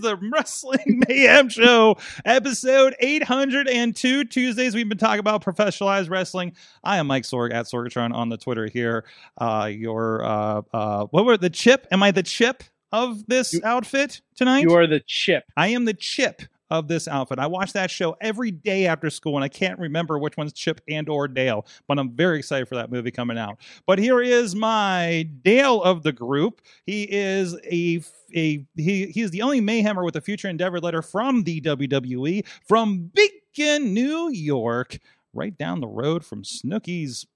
Is the Wrestling Mayhem Show, episode 802. Tuesdays, we've been talking about professionalized wrestling. I am Mike Sorg at Sorgatron on the Twitter here. Uh, your, uh, uh, what were the chip? Am I the chip of this You- outfit tonight? You are the chip. I am the chip of this outfit. I watch that show every day after school, and I can't remember which one's Chip and or Dale, but I'm very excited for that movie coming out. But here is my Dale of the group. He is a a he he is the only Mayhemmer with a future endeavor letter from the WWE from Beacon, New York, right down the road from Snooki's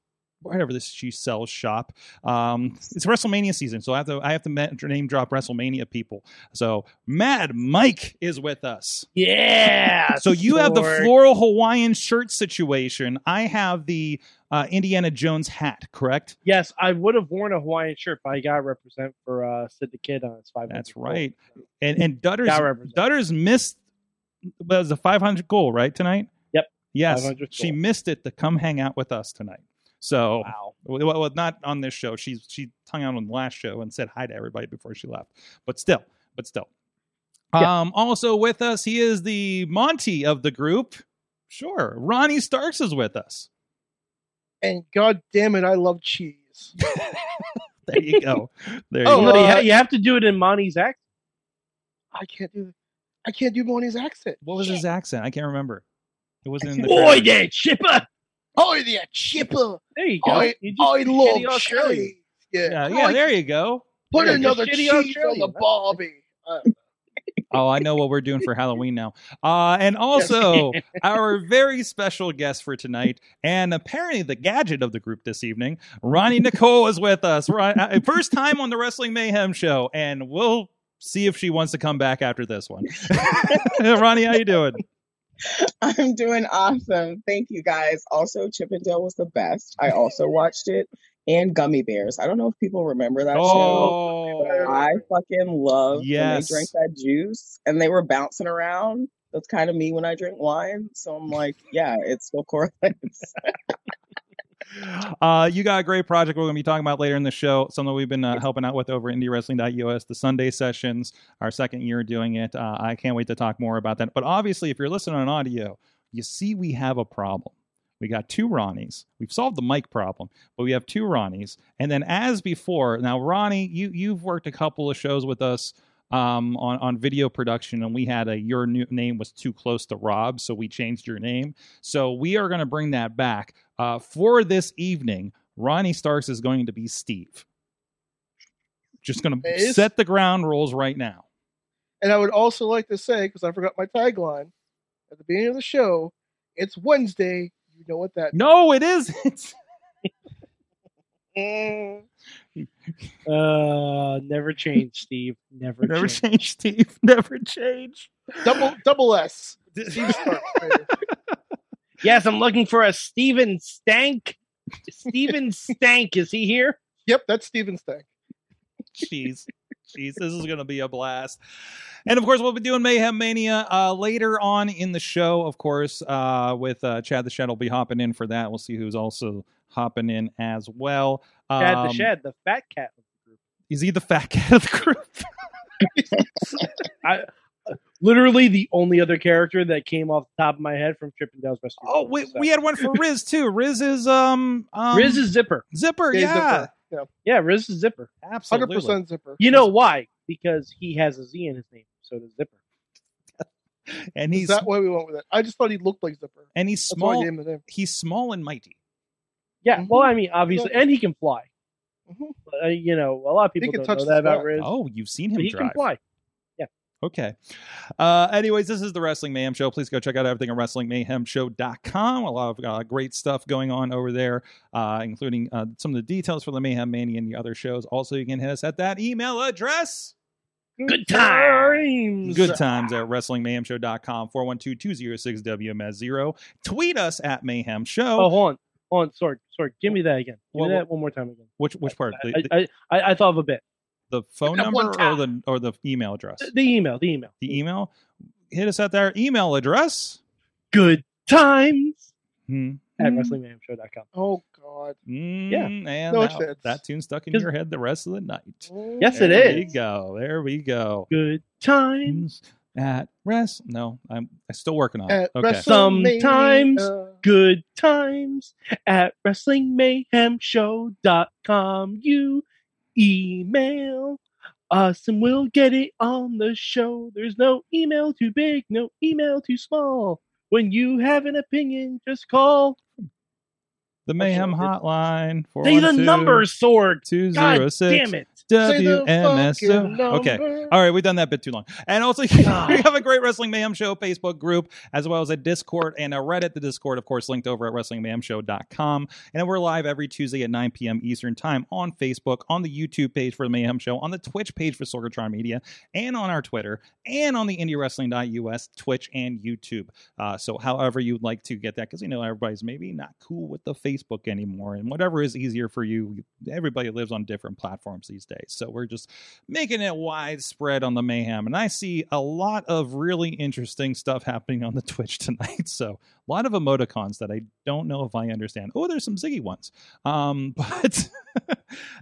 whatever this she sells shop. Um, it's WrestleMania season, so I have to I have to name drop WrestleMania people. So Mad Mike is with us. Yeah. So you have the floral Hawaiian shirt situation. I have the uh, Indiana Jones hat. Correct. Yes, I would have worn a Hawaiian shirt, but I got to represent for uh, Sid the Kid on his five. That's right. And and Dutters. Dutters missed was a 500 goal right tonight. Yep. Yes, she goal. missed it to come hang out with us tonight. So Wow. well, well, not on this show. She she hung out on the last show and said hi to everybody before she left. But still, but still. Yeah. Um, also with us, he is the Monty of the group. Sure, Ronnie Starks is with us. and god damn it, I love cheese. There you go. There you Oh, go. you, uh, you have to do it in Monty's accent. I can't do I can't do Monty's accent. What was his accent? I can't remember. It wasn't in the. Boy, credits. there, chipper. Oh yeah, chipper. There you go. I, You I love Australian. cheese. Yeah, Yeah, yeah. I- There you go. Put Yeah, another cheese on the Australian. barbie. Uh, Oh, I know what we're doing for Halloween now. Uh, and also our very special guest for tonight, and apparently the gadget of the group this evening, Roni Nicole is with us. Ron, uh, first time on the Wrestling Mayhem show, and we'll see if she wants to come back after this one. Roni, how you doing? I'm doing awesome. Thank you guys. Also, Chip 'n Dale was the best. I also watched it and Gummi Bears. I don't know if people remember that show. Oh, I fucking love Yes. when they drank that juice and they were bouncing around. That's kind of me when I drink wine. So I'm like, yeah, it still correlates. Uh, you got a great project we're going to be talking about later in the show. Something we've been uh, helping out with over at IndyWrestling.us, the Sunday sessions, our second year doing it. Uh, I can't wait to talk more about that. But obviously, if you're listening on audio, you see we have a problem. We got two Ronnies. We've solved the mic problem, but we have two Ronnies. And then, as before, now Ronnie, you you've worked a couple of shows with us um, on on video production, and we had a your new name was too close to Rob, so we changed your name. So we are going to bring that back uh, for this evening. Ronnie Starks is going to be Steve. Just going to set the ground rules right now. and I would also like to say, because I forgot my tagline at the beginning of the show, it's Wednesday. You know what that No, it isn't. means. Uh, never change, Steve. Never, Never change. change, Steve. Never change. Double double S. Steve Starks. baby. Yes, I'm looking for a Steven Stank. Steven Stank, is he here? Yep, that's Steven Stank. Jeez. Jeez, this is going to be a blast. And of course, we'll be doing Mayhem Mania uh, later on in the show, of course, uh, with uh, Chad the Shed will be hopping in for that. We'll see who's also hopping in as well. Chad Um, the Shed, the fat cat of the group. Is he the fat cat of the group? I, literally the only other character that came off the top of my head from Chip 'n Dale's Rescue. Oh, wait, we had one for Riz too. Riz is um, um Riz is Zipper. Zipper. Yeah, Yeah, Zipper. Yeah, Yeah, Riz is Zipper. Absolutely. 100% zipper. You know why? Because he has a Z in his name. So does Zipper. And Is he's that why we went with it? I just thought he looked like Zipper. and he's That's why I small. gave him the name. He's small and mighty. Yeah, Mhm. well, I mean, obviously, Yeah. and he can fly. Mhm. Uh, you know, a lot of people can don't touch know that about sky. Riz. Oh, you've seen but him he drive. can fly. Okay. Uh, anyways, this is the Wrestling Mayhem Show. Please go check out everything at WrestlingMayhemShow.com. A lot of uh, great stuff going on over there, uh, including uh, some of the details for the Mayhem Mania and the other shows. Also, you can hit us at that email address. Good times. Good times at WrestlingMayhemShow.com, 412-206-WMS0. Tweet us at Mayhem Show. Oh, hold on. Hold on. Sorry. Sorry. Give me that again. Give Well, me that one more time again. Which which part? I, I, I, I thought of a bit. The phone number or the or the email address? The email. The email. The email. Hit us at their email address. Good times Hmm. at Mm. WrestlingMayhemShow.com. Oh God. Mm, Yeah. and No that, offense. that tune's stuck in your head the rest of the night. Yes, it is. there we go. There we go. Good times. At rest. No, I'm, I'm still working on it. At Okay. WrestleMania. Sometimes Good times at WrestlingMayhemShow.com. You email us and we'll get it on the show. There's no email too big, no email too small. When you have an opinion, just call. The Mayhem Hotline. Say the number, Sorg. Two God damn it. WMSO. Okay. All right, we've done that bit too long. And also, we have a great Wrestling Mayhem Show Facebook group, as well as a Discord and a Reddit. The Discord, of course, linked over at WrestlingMayhemShow.com. And we're live every Tuesday at 9 p.m. Eastern Time on Facebook, on the YouTube page for the Mayhem Show, on the Twitch page for Sorgatron Media, and on our Twitter, and on the IndyWrestling.us, Twitch, and YouTube. Uh, so, however you'd like to get that, because you know everybody's maybe not cool with the Facebook anymore, and whatever is easier for you, everybody lives on different platforms these days. So, we're just making it widespread on the mayhem. And I see a lot of really interesting stuff happening on the Twitch tonight. So a lot of emoticons that I don't know if I understand. Oh, there's some Ziggy ones. Um, but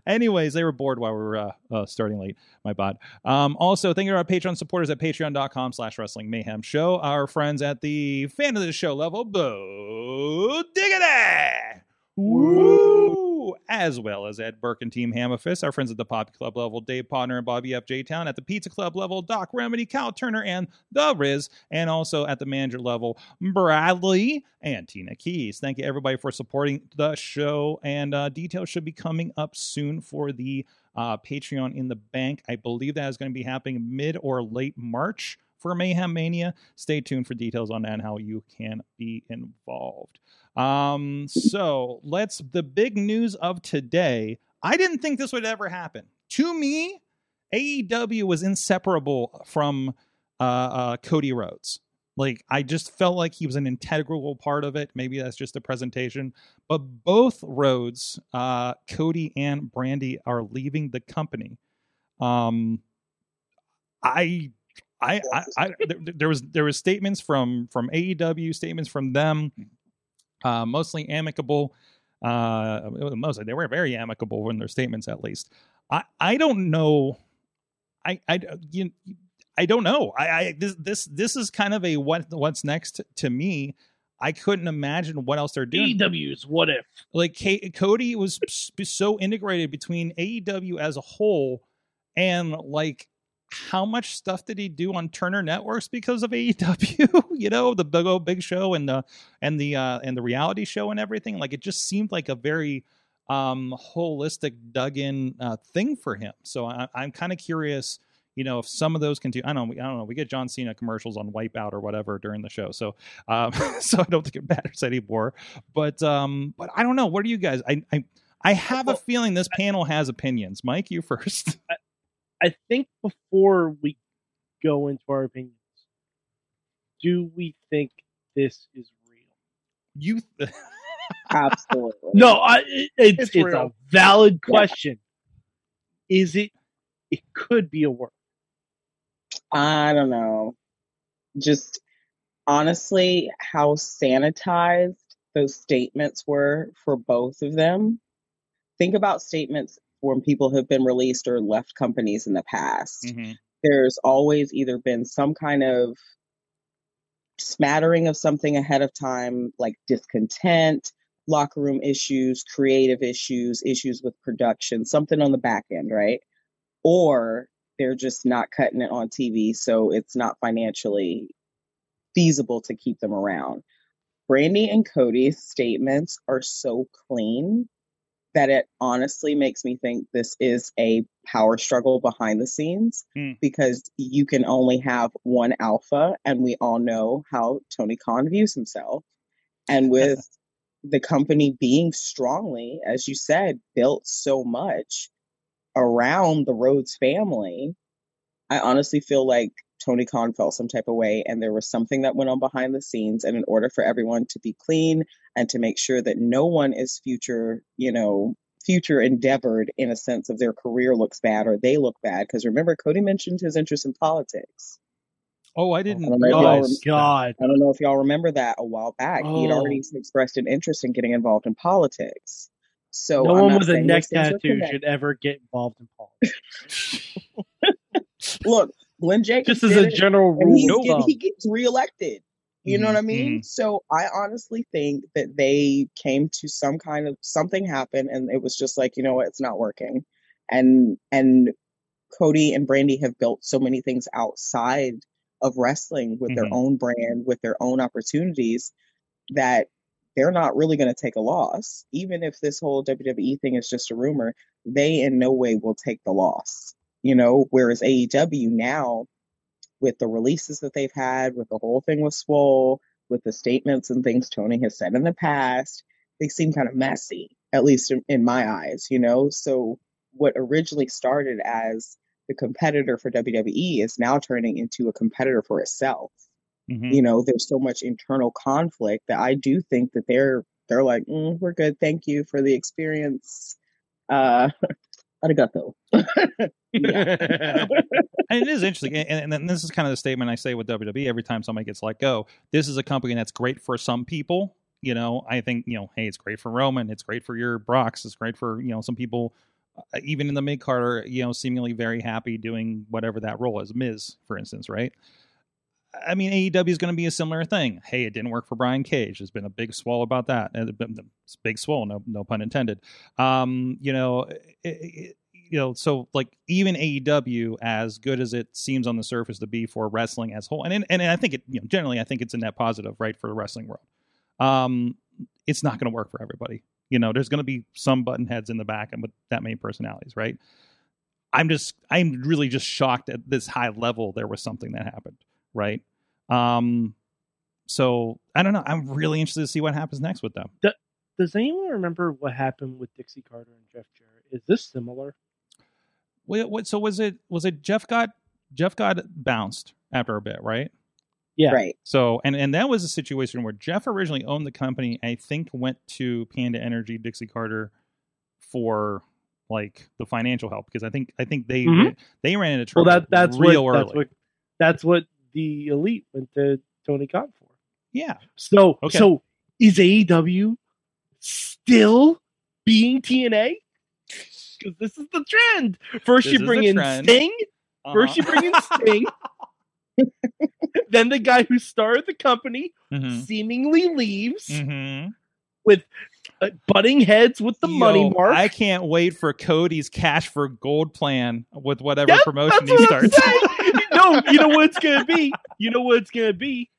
anyways, they were bored while we were uh, uh, starting late. My bad. Um, also, thank you to our Patreon supporters at patreon.com slash wrestling mayhem show. Our friends at the fan of the show level, Bo Diggity! Woo! As well as Ed Burke and Team Hammerfist, our friends at the Poppy Club level, Dave Podner and Bobby F. J. Town, at the Pizza Club level, Doc Remedy, Cal Turner, and The Riz, and also at the manager level, Bradley and Tina Keys. Thank you, everybody, for supporting the show. And uh, details should be coming up soon for the uh, Patreon in the bank. I believe that is going to be happening mid or late March for Mayhem Mania. Stay tuned for details on that and how you can be involved. Um, so let's the big news of today. I didn't think this would ever happen. To me, AEW was inseparable from uh, uh, Cody Rhodes. Like I just felt like he was an integral part of it. Maybe that's just a presentation, but both Rhodes, uh, Cody and Brandi are leaving the company. Um, I, I, I, I there, there was there was statements from from AEW, statements from them, uh, mostly amicable. Uh, mostly they were very amicable in their statements, at least. I, I don't know. I, I, you, I don't know. I, I this this this is kind of a what what's next to me. I couldn't imagine what else they're doing. AEW's What If. Like K- Cody was so integrated between AEW as a whole and like how much stuff did he do on Turner Networks because of AEW? you know, the Big O Big Show and the and the uh and the reality show and everything. Like it just seemed like a very um holistic dug in uh thing for him. So I, I'm kind of curious you know, if some of those can do, I don't know, I don't know. We get John Cena commercials on Wipeout or whatever during the show, so um, so I don't think it matters anymore. But um, but I don't know. What are you guys? I I, I have a feeling this panel has opinions. Mike, you first. I think before we go into our opinions, do we think this is real? You Absolutely. No, I, it- it's, It's it's, a valid question. Is it? It could be a work. I don't know. Just honestly, how sanitized those statements were for both of them. Think about statements when people have been released or left companies in the past. Mm-hmm. There's always either been some kind of smattering of something ahead of time, like discontent, locker room issues, creative issues, issues with production, something on the back end, right? Or they're just not cutting it on TV, so it's not financially feasible to keep them around. Brandi and Cody's statements are so clean that it honestly makes me think this is a power struggle behind the scenes Hmm. because you can only have one alpha, and we all know how Tony Khan views himself. And with the company being strongly, as you said, built so much around the Rhodes family, I honestly feel like Tony Khan felt some type of way, and there was something that went on behind the scenes. And in order for everyone to be clean and to make sure that no one is future, you know, future endeavored in a sense of their career looks bad or they look bad, because remember, Cody mentioned his interest in politics. Oh, I didn't I know Oh realize. God. I don't know if y'all remember that a while back. He had Oh. already expressed an interest in getting involved in politics. So no I'm one not with a neck those things are tattoo should ever get involved in politics. Look, Glenn Jacobs Just as a general rule, no get- he gets reelected. You know what I mean? So I honestly think that they came to some kind of something happened, and it was just like, you know what, it's not working. And and Cody and Brandi have built so many things outside of wrestling with their Mhm. own brand, with their own opportunities, that they're not really going to take a loss. Even if this whole WWE thing is just a rumor, they in no way will take the loss. You know, whereas AEW now, with the releases that they've had, with the whole thing with Swole, with the statements and things Tony has said in the past, they seem kind of messy, at least in, in my eyes, you know? So what originally started as the competitor for WWE is now turning into a competitor for itself. Mhm. You know, there's so much internal conflict that I do think that they're they're like, mm, we're good, thank you for the experience. Uh, arigato. and it is interesting and, and, this is kind of the statement i say with wwe every time somebody gets let go this is a company that's great for some people you know i think you know hey it's great for roman it's great for your Brox. it's great for you know some people uh, even in the mid card are you know seemingly very happy doing whatever that role is miz for instance right I mean, AEW is going to be a similar thing. Hey, it didn't work for Brian Cage. There's been a big swell about that. It's big swell, no, no pun intended. Um, you know, it, it, you know, so like even AEW, as good as it seems on the surface to be for wrestling as whole, and and, and I think it, you know, generally, I think it's a net positive, right, for the wrestling world. Um, it's not going to work for everybody. You know, there's going to be some button heads in the back and with that many personalities, right? I'm just, I'm really just shocked at this high level. There was something that happened, right? Um, so I don't know. I'm really interested to see what happens next with them. Does anyone remember what happened with Dixie Carter and Jeff Jarrett? Is this similar? What, what so was it? Was it Jeff got Jeff got bounced after a bit, right? Yeah. Right. So and and that was a situation where Jeff originally owned the company. I think went to Panda Energy, Dixie Carter, for like the financial help because I think I think they Mhm. they ran into Well, trouble that that's real what early. that's what that's what the elite went to Tony Khan for. yeah, So Okay. so is AEW still being TNA? Because this is the trend. First This you bring in trend. Sting. First you Uh-huh. bring in Sting. then the guy who started the company Mhm. seemingly leaves Mhm. with butting heads with the money Yo, mark. I can't wait for Cody's cash for gold plan with whatever Yep, promotion he starts. no, you know what it's gonna be. You know what it's gonna be.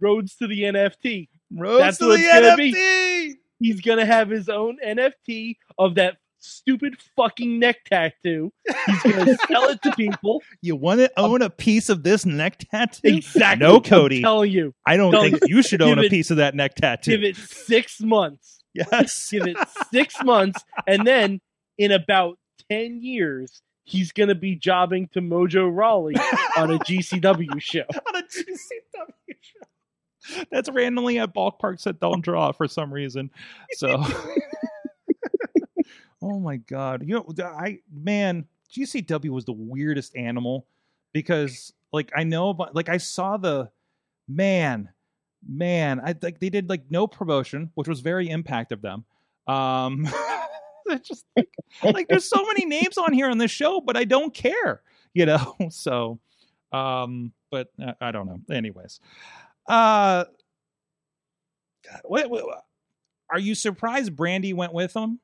Roads to the NFT. Roads That's to what the it's gonna be. NFT. He's gonna have his own NFT of that stupid fucking neck tattoo. He's gonna sell it to people. You want to own a piece of this neck tattoo? Exactly. No, Cody. I'm telling you. I don't think you should own a piece of that neck tattoo. Give it six months. Yes. Give it six months, and then in about ten years, he's gonna be jobbing to Mojo Rawley on a GCW show. on a GCW show. That's randomly at ballparks that don't draw for some reason. So, oh my god, you know, I man, GCW was the weirdest animal because, like, I know, about, like, I saw the man, man, I like they did like no promotion, which was very impact of them. Um, just like, like there's so many names on here on this show, but I don't care, you know. So, um, but uh, I don't know. Anyways, uh, God, what, what, are you surprised Brandi went with them?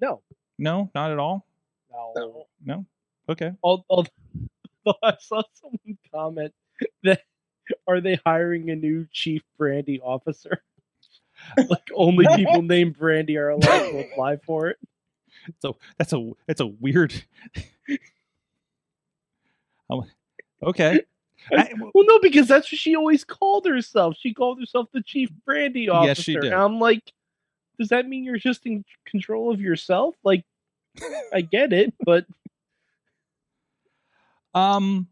No, No, not at all. no. No. Okay. Al- Although I saw someone comment that are they hiring a new chief brandy officer? like only people named Brandy are allowed to apply for it. So that's a that's a weird. Okay. I- Well, no, because that's what she always called herself. She called herself the chief brandy officer. Yes, she did. And I'm like, does that mean you're just in control of yourself? Like, I get it, but um,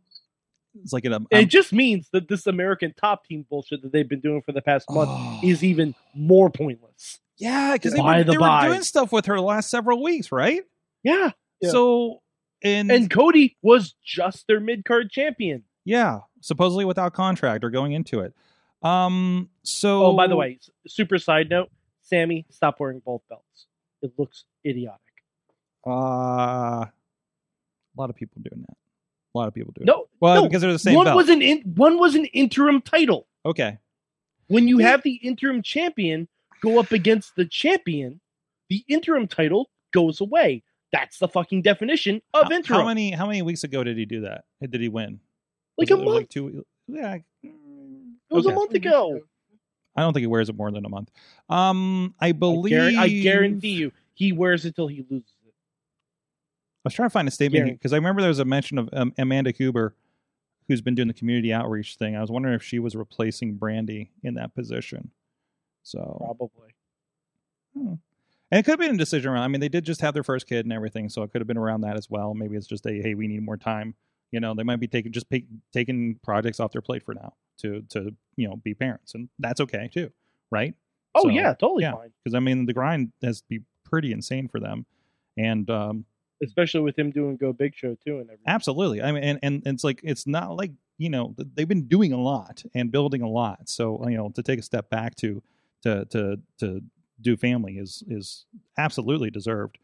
it's like an um, it just means that this American top team bullshit that they've been doing for the past month is even more pointless. yeah because they, were, the they were doing stuff with her the last several weeks, right? Yeah. Yeah. So and And Cody was just their mid card champion. yeah, supposedly without contract or going into it. Um. So Oh, by the way, super side note Sammy, stop wearing both belts. It looks idiotic. uh, a lot of people doing that. A lot of people doing. No, it. well, no, because they're the same one belt. was an in, one was an interim title. okay. When you have the interim champion go up against the champion, the interim title goes away. That's the fucking definition of How- interim. How many how many weeks ago did he do that? Did he win? like Was a it- month. Like two. Yeah. it was okay. a month ago. I don't think he wears it more than a month. Um, I I, believe. I guarantee you, he wears it till he loses it. I was trying to find a statement because I remember there was a mention of um, Amanda Huber, who's been doing the community outreach thing. I was wondering if she was replacing Brandi in that position. So, Probably. hmm. and it could have been a decision around. I mean, they did just have their first kid and everything, so it could have been around that as well. Maybe it's just a hey, we need more time. You know, they might be taking just pick, taking projects off their plate for now to to you know be parents, and that's okay too, right? Oh So, yeah, totally yeah. fine. Because I mean, the grind has to be pretty insane for them, and um, Especially with him doing Go Big Show too and everything. Absolutely. I mean, and, and it's like it's not like you know they've been doing a lot and building a lot. So you know to take a step back to to to to do family is is absolutely deserved.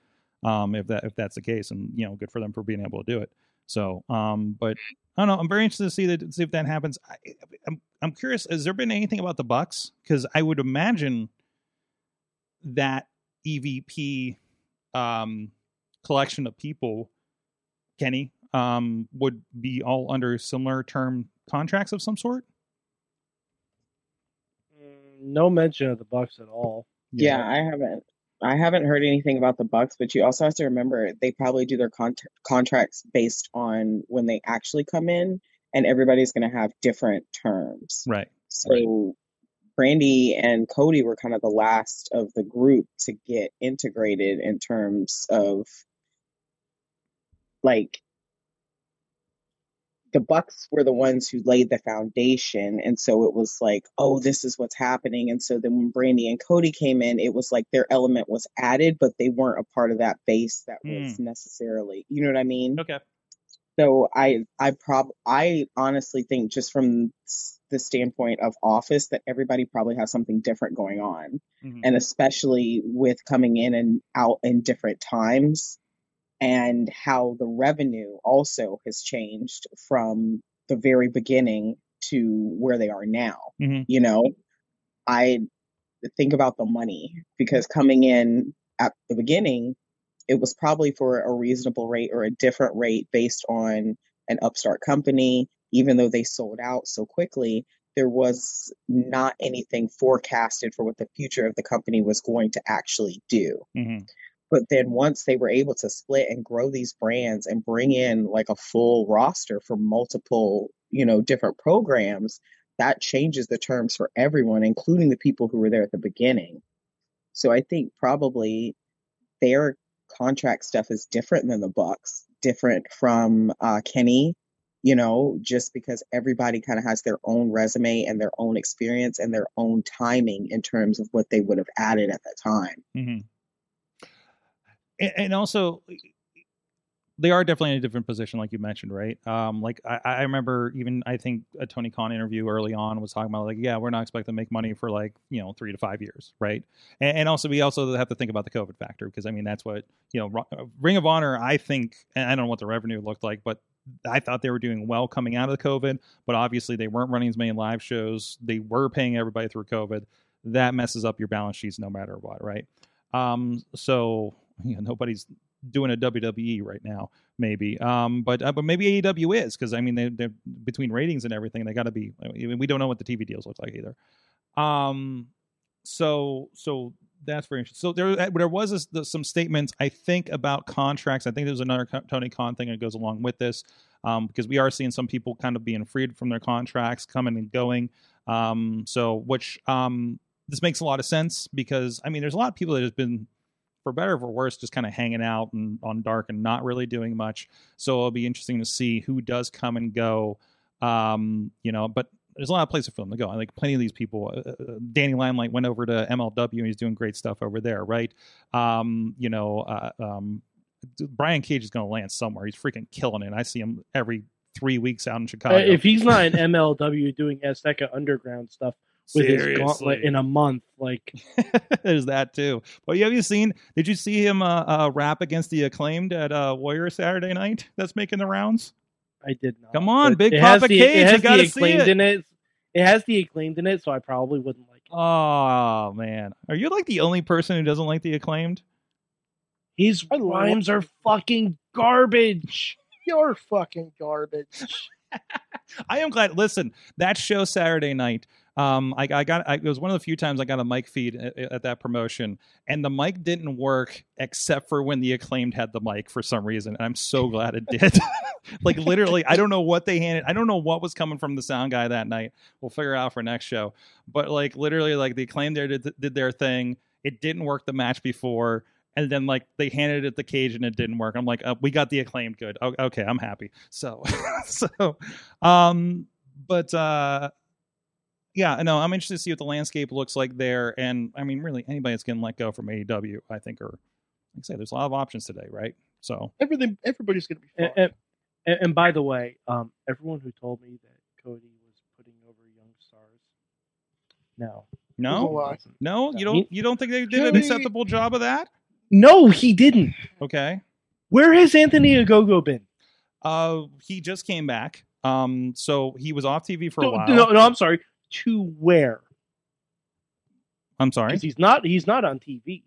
Um, if that if that's the case, and you know, good for them for being able to do it. So, um, but I don't know. I'm very interested to see that see if that happens. I, I'm I'm curious. Has there been anything about the Bucks? Because I would imagine that EVP um, collection of people Kenny, um, would be all under similar term contracts of some sort. Mm, No mention of the Bucks at all. Yeah, I haven't. I haven't heard anything about the Bucks, but you also have to remember they probably do their con- contracts based on when they actually come in, and everybody's going to have different terms. Right. So Brandi and Cody were kind of the last of the group to get integrated in terms of like the Bucks were the ones who laid the foundation, and so it was like, oh, this is what's happening. And so then when Brandi and Cody came in, it was like their element was added, but they weren't a part of that base that was necessarily, you know what I mean? Okay. So I I prob I honestly think just from the standpoint of office that everybody probably has something different going on, Mhm. and especially with coming in and out in different times, and how the revenue also has changed from the very beginning to where they are now. Mhm. You know, I think about the money because coming in at the beginning, it was probably for a reasonable rate or a different rate based on an upstart company. Even though they sold out so quickly, there was not anything forecasted for what the future of the company was going to actually do. Mhm. But then once they were able to split and grow these brands and bring in like a full roster for multiple, you know, different programs, that changes the terms for everyone, including the people who were there at the beginning. So I think probably their contract stuff is different than the Bucks, different from uh, Kenny. You know, just because everybody kind of has their own resume and their own experience and their own timing in terms of what they would have added at that time. Mhm. And, also, they are definitely in a different position, like you mentioned, right? Um, like I, I remember even I think a Tony Khan interview early on was talking about like, yeah, we're not expecting to make money for like you know three to five years, right? And, and also we also have to think about the COVID factor because I mean that's what you know Ring of Honor. I think, I don't know what the revenue looked like, but I thought they were doing well coming out of the COVID, but obviously they weren't running as many live shows. They were paying everybody through COVID. That messes up your balance sheets no matter what, right? Um, so you know, nobody's doing a WWE right now, maybe. Um, but uh, but maybe AEW is because I mean they they're between ratings and everything they got to be. I mean, we don't know what the TV deals look like either. Um, so so that's very interesting. So there there was the, some statements I think about contracts. I think there's another Tony Khan thing that goes along with this um, because we are seeing some people kind of being freed from their contracts, coming and going. Um, so which um, this makes a lot of sense because I mean there's a lot of people that have been for better or for worse just kind of hanging out and on dark and not really doing much. So it'll be interesting to see who does come and go. Um, you know, but there's a lot of places for them to go. I like plenty of these people. Uh, uh, Danny Limelight went over to MLW and he's doing great stuff over there, right? Um, you know, uh, um, Brian Cage is going to land somewhere. He's freaking killing it. I see him every three weeks out in Chicago. Uh, if he's not in MLW doing Azteca Underground stuff with his gauntlet in a month, like There's that too. But have you seen? Did you see him uh, uh, rap against the acclaimed at uh, Warrior Saturday Night? That's making the rounds. I did not. Come on, But Big it Papa the, Cage, It has gotta the see acclaimed it. in it. It has the acclaimed in it, so I probably wouldn't like. it. Oh man, are you like the only person who doesn't like the acclaimed? His I rhymes are fucking garbage. You're fucking garbage. I am glad. Listen, that show Saturday night. Um, I, I got. I, it was one of the few times I got a mic feed at, at that promotion, and the mic didn't work except for when the acclaimed had the mic for some reason. And I'm so glad it did. like literally, I don't know what they handed. I don't know what was coming from the sound guy that night. We'll figure out for next show. But like literally, like the acclaimed there did, did their thing. It didn't work the match before. And then, like, they handed it the cage and it didn't work. I'm like, uh, we got the acclaimed good. Okay, I'm happy. So, so, um, but uh, yeah, no, I'm interested to see what the landscape looks like there. And I mean, really, anybody that's getting let go from AEW, I think, are like I say, there's a lot of options today, right? So, Everything, everybody's gonna be fine. And, and, and by the way, um, everyone who told me that Cody was putting over young stars, no, no, no, you don't, you don't think they did an acceptable job of that? no, he didn't. Okay. Where has Anthony Ogogo been? Uh, he just came back. Um, so he was off TV for a while. no, no, I'm sorry. To where? I'm sorry. He's not. He's not on TV.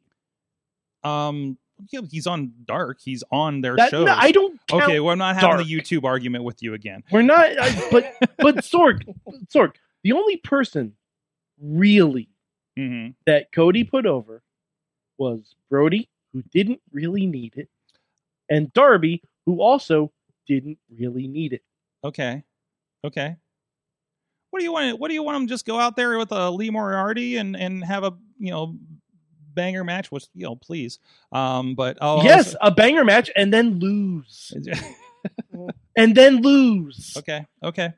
Um, yeah, he's on Dark. He's on their That, shows. no, I don't. Count. okay, well, I'm not having Dark. the YouTube argument with you again. We're not. I, but but Sorg, Sorg, the only person really hmm that Cody put over was Brodie, who didn't really need it, and Darby, who also didn't really need it. Okay, okay. What do you want? What do you want him to just go out there with a Lee Moriarty and and have a you know banger match? Which you know, please. Um, but oh yes, a banger match, and then lose, and then lose. okay, okay,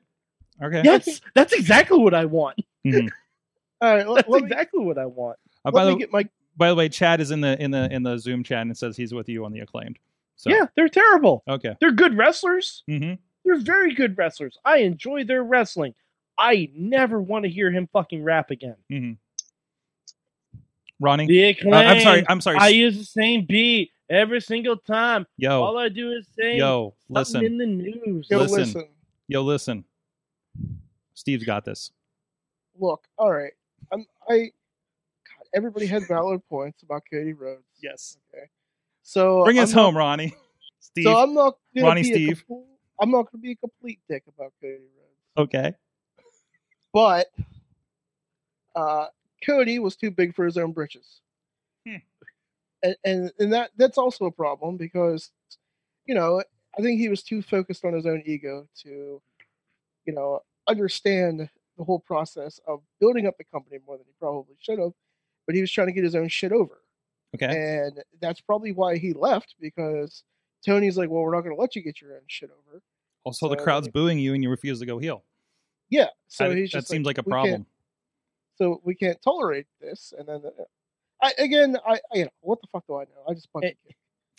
okay. Yes, that's exactly what I want. Mhm. All right, let, That's let me, exactly what I want. Uh, by the me get my. by the way, Chad is in the in the in the Zoom chat and says he's with you on the acclaimed. So Yeah, they're terrible. okay. They're good wrestlers. hmm They're very good wrestlers. I enjoy their wrestling. I never want to hear him fucking rap again. hmm Ronnie, The Uh. I'm sorry. I'm sorry. I use the same beat every single time. Yo, All I do is say yo, listen, in the news. Yo, listen. listen. yo, listen. Steve's got this. Look, all right. I'm, I. God, everybody had valid points about Cody Rhodes. Yes. Okay. So Bring I'm us not- home, Ronnie. Steve. So I'm not gonna Ronnie be a Steve. compl- I'm not going to be a complete dick about Cody Rhodes, okay. But uh, Cody was too big for his own britches, Hmm. and, and and that that's also a problem because you know I think he was too focused on his own ego to you know understand the whole process of building up the company more than he probably should have, but he was trying to get his own shit over. Okay. And that's probably why he left because Tony's like, well, we're not going to let you get your own shit over. Also, the crowd's booing you, and you refuse to go heel. Yeah. So I- he's that just seems like, a "We problem. So we can't tolerate this. And then, uh, I again, I, I you know what the fuck do I know? I just punch.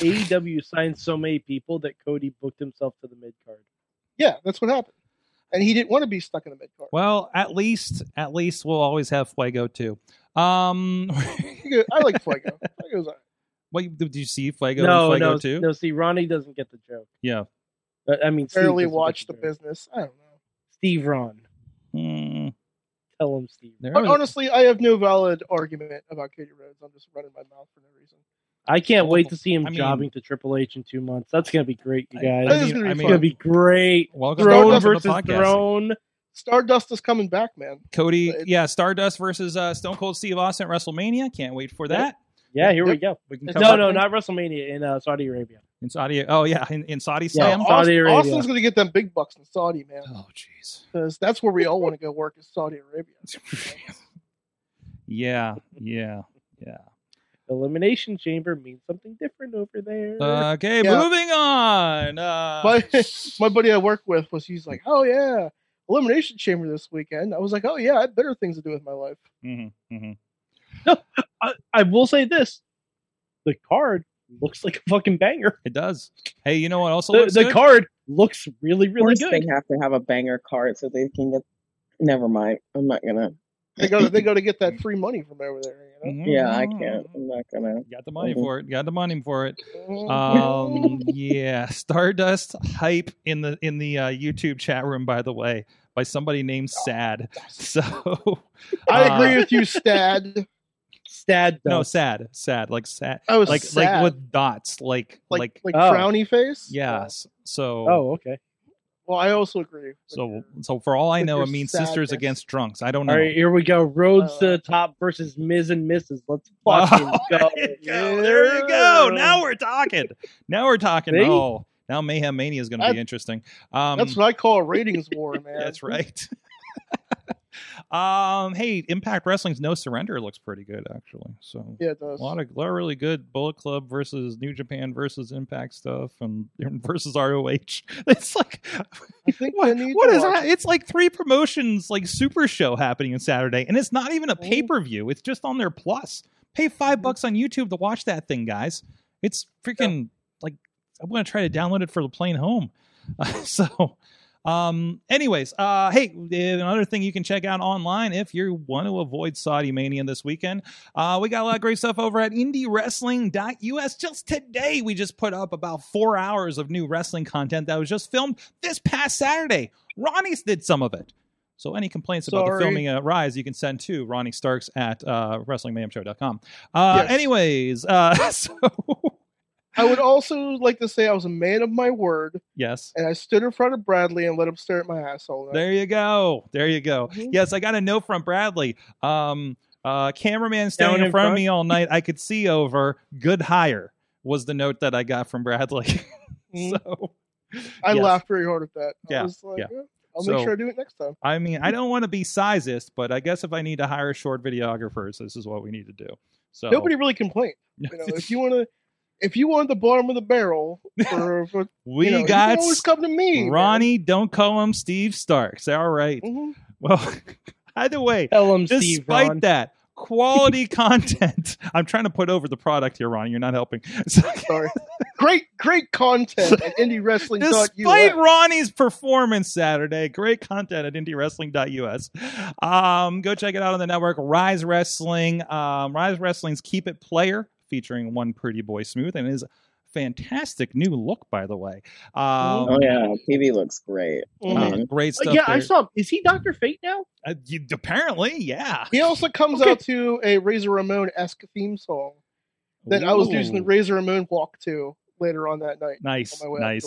AEW signed so many people that Cody booked himself to the mid card. Yeah, that's what happened. And he didn't want to be stuck in the mid card. Well, at least, at least we'll always have Fuego too. Um, I like Fuego. Fuego's all right. what did you see Fuego no, and Fuego no, too? no. See, Ronnie doesn't get the joke. Yeah. I mean, barely watch the joke. business. I don't know. Steve Ron, Hmm, tell him Steve. there But was- honestly, I have no valid argument about Cody Rhodes. I'm just running my mouth for no reason. I can't wait to see him I mean- jobbing to Triple H in two months. That's gonna be great, you guys. That I is mean, gonna be it's mean, gonna be great. welcome, Throne welcome to versus podcasting. Throne. Stardust is coming back, man. Cody, But- yeah, Stardust versus uh, Stone Cold Steve Austin at WrestleMania. Can't wait for that. Yeah, here we go. We can It's No, it no, not WrestleMania in uh, Saudi Arabia. in Saudi. Oh yeah, in, in Saudi Yeah. Sam. Saudi Austin, Arabia. Austin's going to get them big bucks in Saudi, man, Oh jeez. because that's where we all want to go work is Saudi Arabia. yeah, yeah, yeah. Elimination Chamber means something different over there. Okay, Yeah. moving on. Uh, my my buddy I work with was he's like, oh yeah, elimination chamber this weekend. I was like, oh yeah, I have better things to do with my life. mhm, mhm. I, I will say this: the card looks like a fucking banger. It does. Hey, you know what? Also, The, looks the good? card looks really, Of really course good. they have to have a banger card so they can get. Never mind. I'm not gonna. They go they go to get that free money from over there. You know? Mhm. Yeah, I can't. I'm not gonna. Got the money Mhm. for it. Got the money for it. Mhm. Um, yeah, Stardust hype in the in the uh, YouTube chat room. By the way, by somebody named Sad. So I uh, agree with you, Stad. Stad no, sad, sad, like sad, I was like sad. like with dots, like like like, like, Oh. frowny face. yes. So Oh, okay. Well, I also agree. so your- so for all I know, your it means sisters against drunks. I don't know. All right, here we go. Rhodes to Uh, the top versus Ms. and Mrs. Let's Oh, fucking go. there you go. There you go. Now we're talking. Now we're talking. See? Oh, now Mayhem Mania is going to be interesting. Um, that's what I call a ratings war, man. That's right. Um, hey, Impact Wrestling's No Surrender looks pretty good actually. So Yeah, it does. a lot of, a lot of really good Bullet Club versus New Japan versus Impact stuff and versus ROH. It's like what, what is that? It's like three promotions like super show happening on Saturday, and it's not even a Mhm. pay per view. It's just on their plus. Pay five bucks on YouTube to watch that thing, guys. It's freaking like I'm gonna try to download it for the plane home. so, um, anyways, uh, hey, another thing you can check out online if you want to avoid Saudi Mania this weekend. Uh, we got a lot of great stuff over at IndyWrestling.us. Just today, we just put up about four hours of new wrestling content that was just filmed this past Saturday. Ronnie's did some of it. So any complaints about the filming at Rise, you can send to Ronnie Starks at uh, WrestlingMayhemShow.com. Uh, Yes. Anyways, uh, so I would also like to say I was a man of my word, yes, and I stood in front of Bradley and let him stare at my asshole. there you go. There you go. Mhm. Yes, I got a note from Bradley. Um, uh, cameraman standing in in front of me all night. I could see over. Good hire was the note that I got from Bradley. Mhm. so I yes. laughed very hard at that. Yeah, I was like, yeah. "Yeah, I'll So- make sure I do it next time. I mean, I don't want to be sizist, but I guess if I need to hire short videographers, this is what we need to do. So Nobody really complained. You know, if you want to, if you want the bottom of the barrel for, for we you know, you got can always come to me, man. Ronnie. Don't call him Steve Starks. All right. Mhm. Well, either way, Tell him, Steve. despite Ron. that, quality content. I'm trying to put over the product here, Ronnie. You're not helping. Sorry. great, great content at IndyWrestling.us. despite Ronnie's performance Saturday, great content at IndyWrestling.us. Um, go check it out on the network. Rise Wrestling. Um, Rise Wrestling's Keep It Player featuring one pretty boy Smooth and his fantastic new look, by the way. Um, Oh yeah, TV looks great. Mhm. great Uh, stuff. yeah, I there. saw. Is he Doctor Fate now? Uh, you- apparently, yeah. He also comes Okay. out to a Razor Ramon esque theme song that I was using the Ooh. Razor Ramon walk to later on that night Nice, on my way out nice.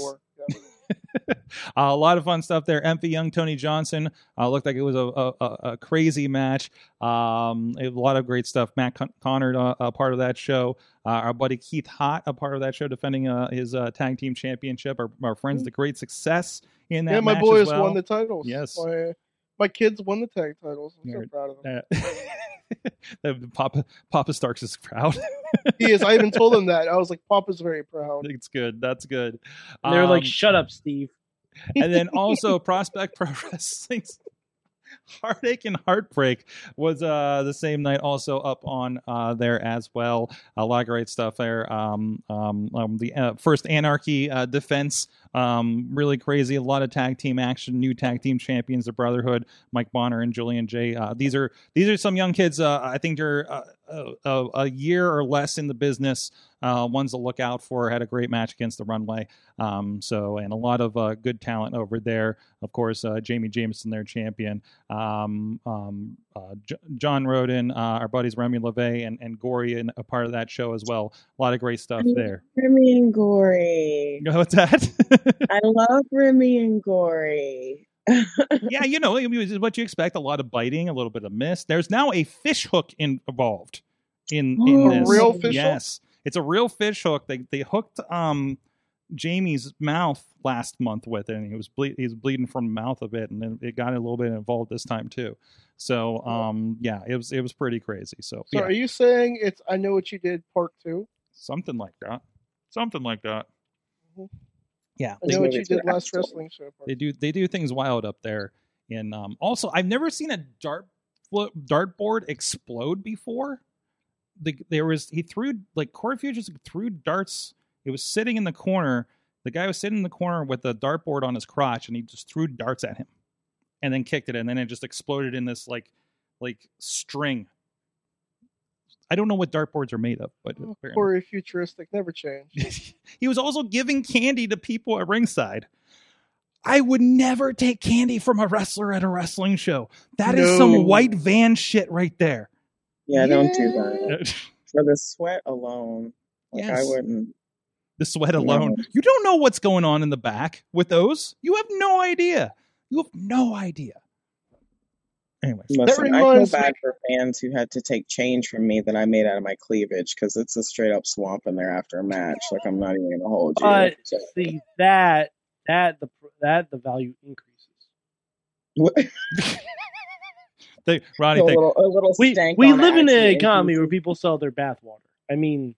The door. Yeah. Uh, a lot of fun stuff there. Emphy Young, Tony Johnson. Uh, looked like it was a, a, a- crazy match. Um, a lot of great stuff. Matt Con- Connard, uh, a part of that show. Uh, our buddy Keith Hott, a part of that show, defending uh, his uh, tag team championship. Our, our friends, the great success in that Yeah, my match boys as well. won the titles. Yes. My kids won the tag titles. I'm You're- so proud of them. Uh, Papa Papa Starks is proud. He is. I even told him that. I was like, Papa's very proud. it's good. That's good. And they're like, Um, "Shut up, Steve." and then also Prospect Pro Wrestling's Heartache and Heartbreak was uh, the same night, also up on uh, there as well. A lot of great stuff there. Um, um, um, the uh, first Anarchy uh, defense, um, really crazy. A lot of tag team action. New tag team champions, the Brotherhood, Mike Bonner and Julian J. Uh, these are these are some young kids. Uh, I think they're a, a year or less in the business. Uh, ones to look out for. Had a great match against the Runway. Um, so and a lot of uh, good talent over there. Of course, uh, Jamie Jameson, their champion. Um, um, uh, J- John Roden, uh, our buddies Remy LeVay and, and Gory, and a part of that show as well. A lot of great stuff there. Remy and Gory. know What's that? I love Remy and Gory. Yeah, you know, it was what you expect. A lot of biting, a little bit of mist. There's now a fish hook in, involved in in Oh. this. A real fish hook? yes, it's a real fish hook. They they hooked um Jamie's mouth last month with it, and he was ble- he was bleeding from the mouth a bit, and then it got a little bit involved this time too. So um yeah, it was it was pretty crazy. So, So yeah, are you saying it's I know what you did part two? something like that, something like that. Mhm. Yeah, I they- know what you did last wrestling show. Part they do they do things wild up there and um also i've never seen a dart flo- dartboard explode before. The, there was he threw like corey future just threw darts. It was sitting in the corner. The guy was sitting in the corner with a dartboard on his crotch and he just threw darts at him and then kicked it and then it just exploded in this like like string i don't know what dartboards are made of but Oh, apparently- futuristic never changed. he was also giving candy to people at ringside. I would never take candy from a wrestler at a wrestling show. That is No. some white van shit right there. Yeah, don't do that. For the sweat alone, like I wouldn't. the sweat No. alone. You don't know what's going on in the back with those. You have no idea. You have no idea. Anyways, Listen, I feel reminds me- bad for fans who had to take change from me that I made out of my cleavage because it's a straight up swamp in there after a match. Like I'm not even gonna hold you. But So- see that that the that the value increases. they, Ronnie, a they, little, a little We stank we on live in an economy increases. where people sell their bathwater. I mean,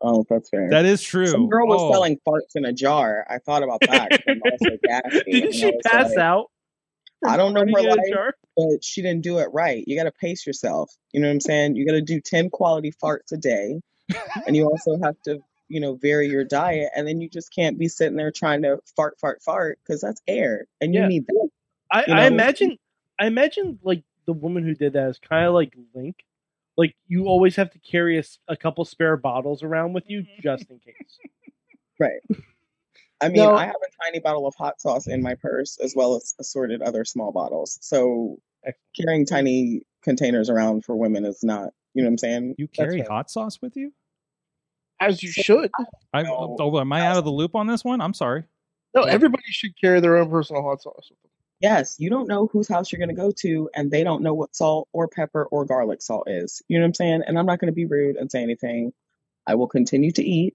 Oh, that's fair. that is true. Some girl was Oh. selling farts in a jar. I thought about that. I'm also gassy, didn't she I pass like, out? I don't know her running in a life. jar? but she didn't do it right. You got to pace yourself. You know what I'm saying? You got to do 10 quality farts a day. and you also have to, you know, vary your diet. And then you just can't be sitting there trying to fart, fart, fart because that's air. And you Yeah. need that. I, You I imagine I imagine like the woman who did that is kind of like Link. Like you always have to carry a couple spare bottles around with you mm-hmm. just in case. Right. I mean, No. I have a tiny bottle of hot sauce in my purse as well as assorted other small bottles. So carrying tiny containers around for women is not, you know what I'm saying? You carry fair. hot sauce with you? As you should. I, No. oh, am I out of the loop on this one? I'm sorry. No, everybody should carry their own personal hot sauce. Yes, you don't know whose house you're going to go to, and they don't know what salt or pepper or garlic salt is. You know what I'm saying? And I'm not going to be rude and say anything. I will continue to eat,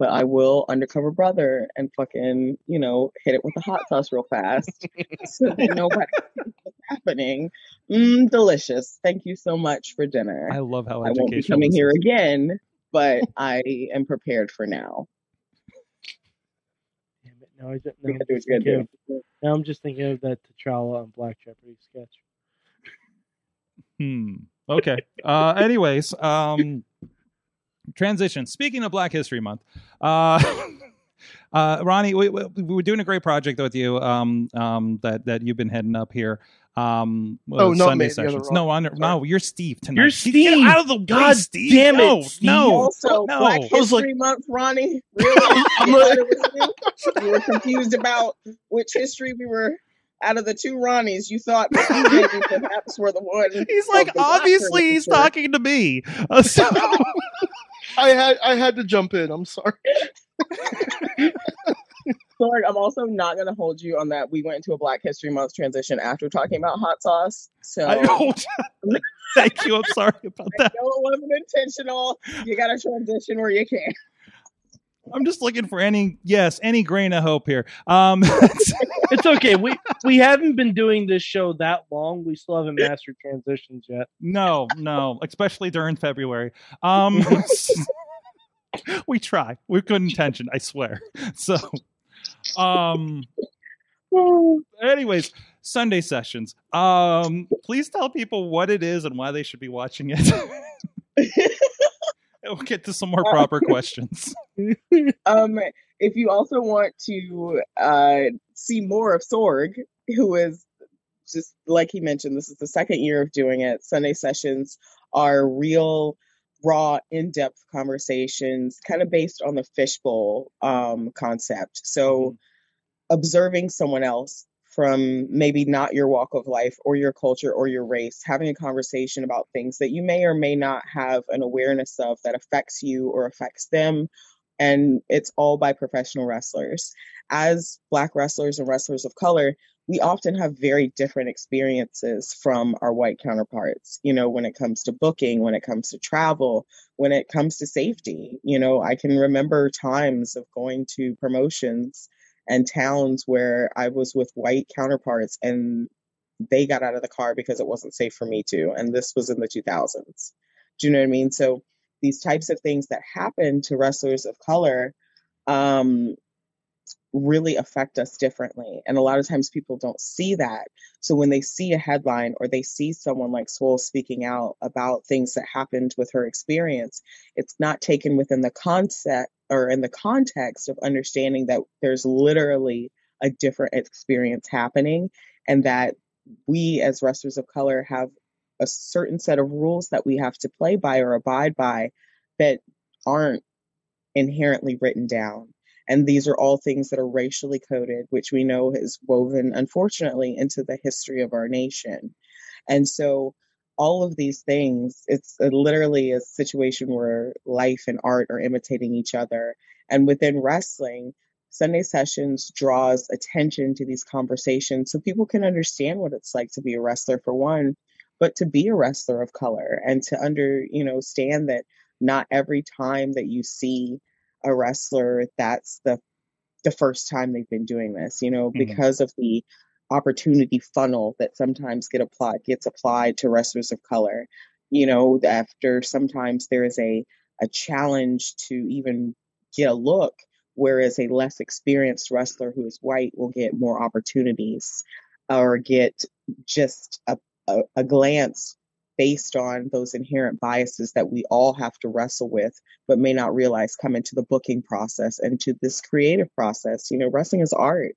but I will undercover brother and fucking, you know, hit it with the hot sauce real fast so that nobody knows what's happening. Mm, delicious. Thank you so much for dinner. I love how I won't be educational coming this here is. again, but I am prepared for now. Damn it! Now, I just, now, You I'm gotta do what just thinking do. of, now I'm just thinking of that T'Challa on Black Jeopardy sketch. Hmm. Okay. Uh, anyways, um, transition. Speaking of Black History Month, uh, uh, Roni, we, we, we were doing a great project with you. Um, um, that that you've been heading up here. Um, Oh, uh, not Sunday me, the other sessions. No, on, no, you're Steve tonight. You're Steve, Get out of the way, God Steve. damn it, no, Steve. no, Also, no. Black I was like- History Month, Ronnie. Really? I'm You like- thought it was you? You were confused about which history we were. Out of the two Ronnies, you thought maybe perhaps were the one. He's like, obviously, he's talking to me. Uh, so, I had I had to jump in. I'm sorry. Sorg, I'm also not going to hold you on that. We went into a Black History Month transition after talking about hot sauce. So I, thank you. I'm sorry about I that. know it wasn't intentional. You got to transition where you can. I'm just looking for any, yes, any grain of hope here. Um, It's okay. we we haven't been doing this show that long. We still haven't mastered transitions yet. no, no, especially during February. Um, we try. With good intention, I swear. So, um, anyways, Sunday sessions. Um, please tell people what it is and why they should be watching it. We'll get to some more proper questions. Um, if you also want to uh, see more of Sorg, who is just like he mentioned, this is the second year of doing it. Sunday sessions are real, raw, in depth conversations, kind of based on the fishbowl um, concept. So, observing someone else from maybe not your walk of life or your culture or your race, having a conversation about things that you may or may not have an awareness of that affects you or affects them and it's all by professional wrestlers. As Black wrestlers and wrestlers of color, we often have very different experiences from our white counterparts, you know, when it comes to booking, when it comes to travel, when it comes to safety. You know, I can remember times of going to promotions and towns where I was with white counterparts and they got out of the car because it wasn't safe for me to. And this was in the 2000s. Do you know what I mean? So these types of things that happen to wrestlers of color um, really affect us differently. And a lot of times people don't see that. So when they see a headline or they see someone like Swole speaking out about things that happened with her experience, it's not taken within the concept or in the context of understanding that there's literally a different experience happening and that we as wrestlers of color have a certain set of rules that we have to play by or abide by that aren't inherently written down. And these are all things that are racially coded, which we know is woven, unfortunately, into the history of our nation. And so, all of these things, it's a, literally a situation where life and art are imitating each other. And within wrestling, Sunday Sessions draws attention to these conversations so people can understand what it's like to be a wrestler, for one, but to be a wrestler of color and to under, you know, stand that not every time that you see a wrestler that's the the first time they've been doing this you know Mhm. because of the opportunity funnel that sometimes get applied gets applied to wrestlers of color you know after sometimes there is a a challenge to even get a look whereas a less experienced wrestler who is white will get more opportunities or get just a, a, a glance based on those inherent biases that we all have to wrestle with but may not realize come into the booking process and to this creative process. You know wrestling is art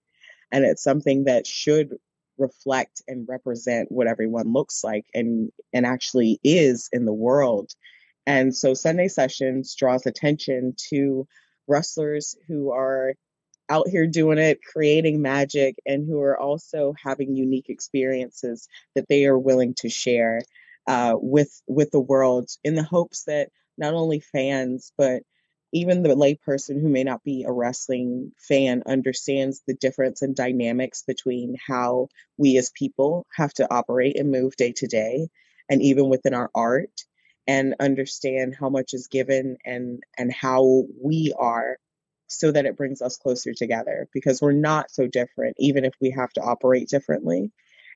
and it's something that should reflect and represent what everyone looks like and and actually is in the world. And so sunday sessions draws attention to wrestlers who are out here doing it, creating magic, and who are also having unique experiences that they are willing to share uh, with with the world, in the hopes that not only fans but even the layperson who may not be a wrestling fan understands the difference and dynamics between how we as people have to operate and move day to day, and even within our art, and understand how much is given and and how we are so that it brings us closer together because we're not so different, even if we have to operate differently.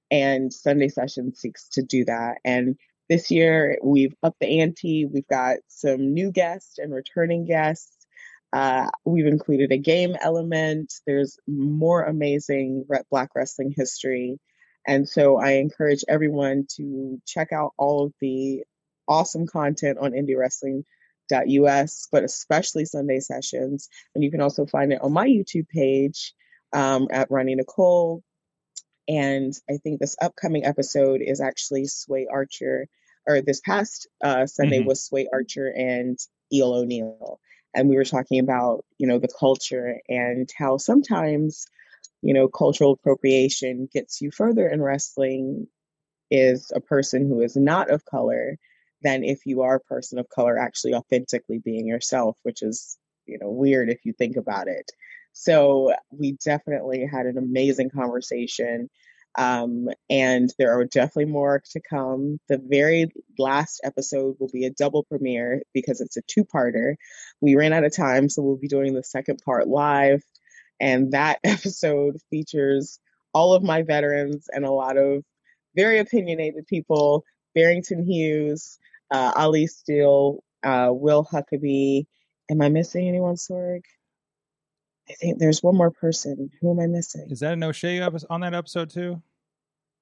And Sunday Session seeks to do that. And this year we've upped the ante. We've got some new guests and returning guests. Uh, we've included a game element. There's more amazing Black wrestling history. And so I encourage everyone to check out all of the awesome content on indie wrestling us, but especially Sunday sessions. And you can also find it on my YouTube page um, at Roni Nicole. And I think this upcoming episode is actually Sway Archer, or this past uh, Sunday Mhm. was Sway Archer and Eel O'Neal. And we were talking about, you know, the culture and how sometimes, you know, cultural appropriation gets you further in wrestling is a person who is not of color than if you are a person of color actually authentically being yourself, which is, you know, weird if you think about it. So we definitely had an amazing conversation. Um, and there are definitely more to come. The very last episode will be a double premiere because it's a two parter. We ran out of time, so we'll be doing the second part live. And that episode features all of my veterans and a lot of very opinionated people Barrington Hughes, uh, Ali Steele, uh, Will Huckabee. Am I missing anyone, Sorg? I think there's one more person. Who am I missing? Is that an O'Shay on that episode too?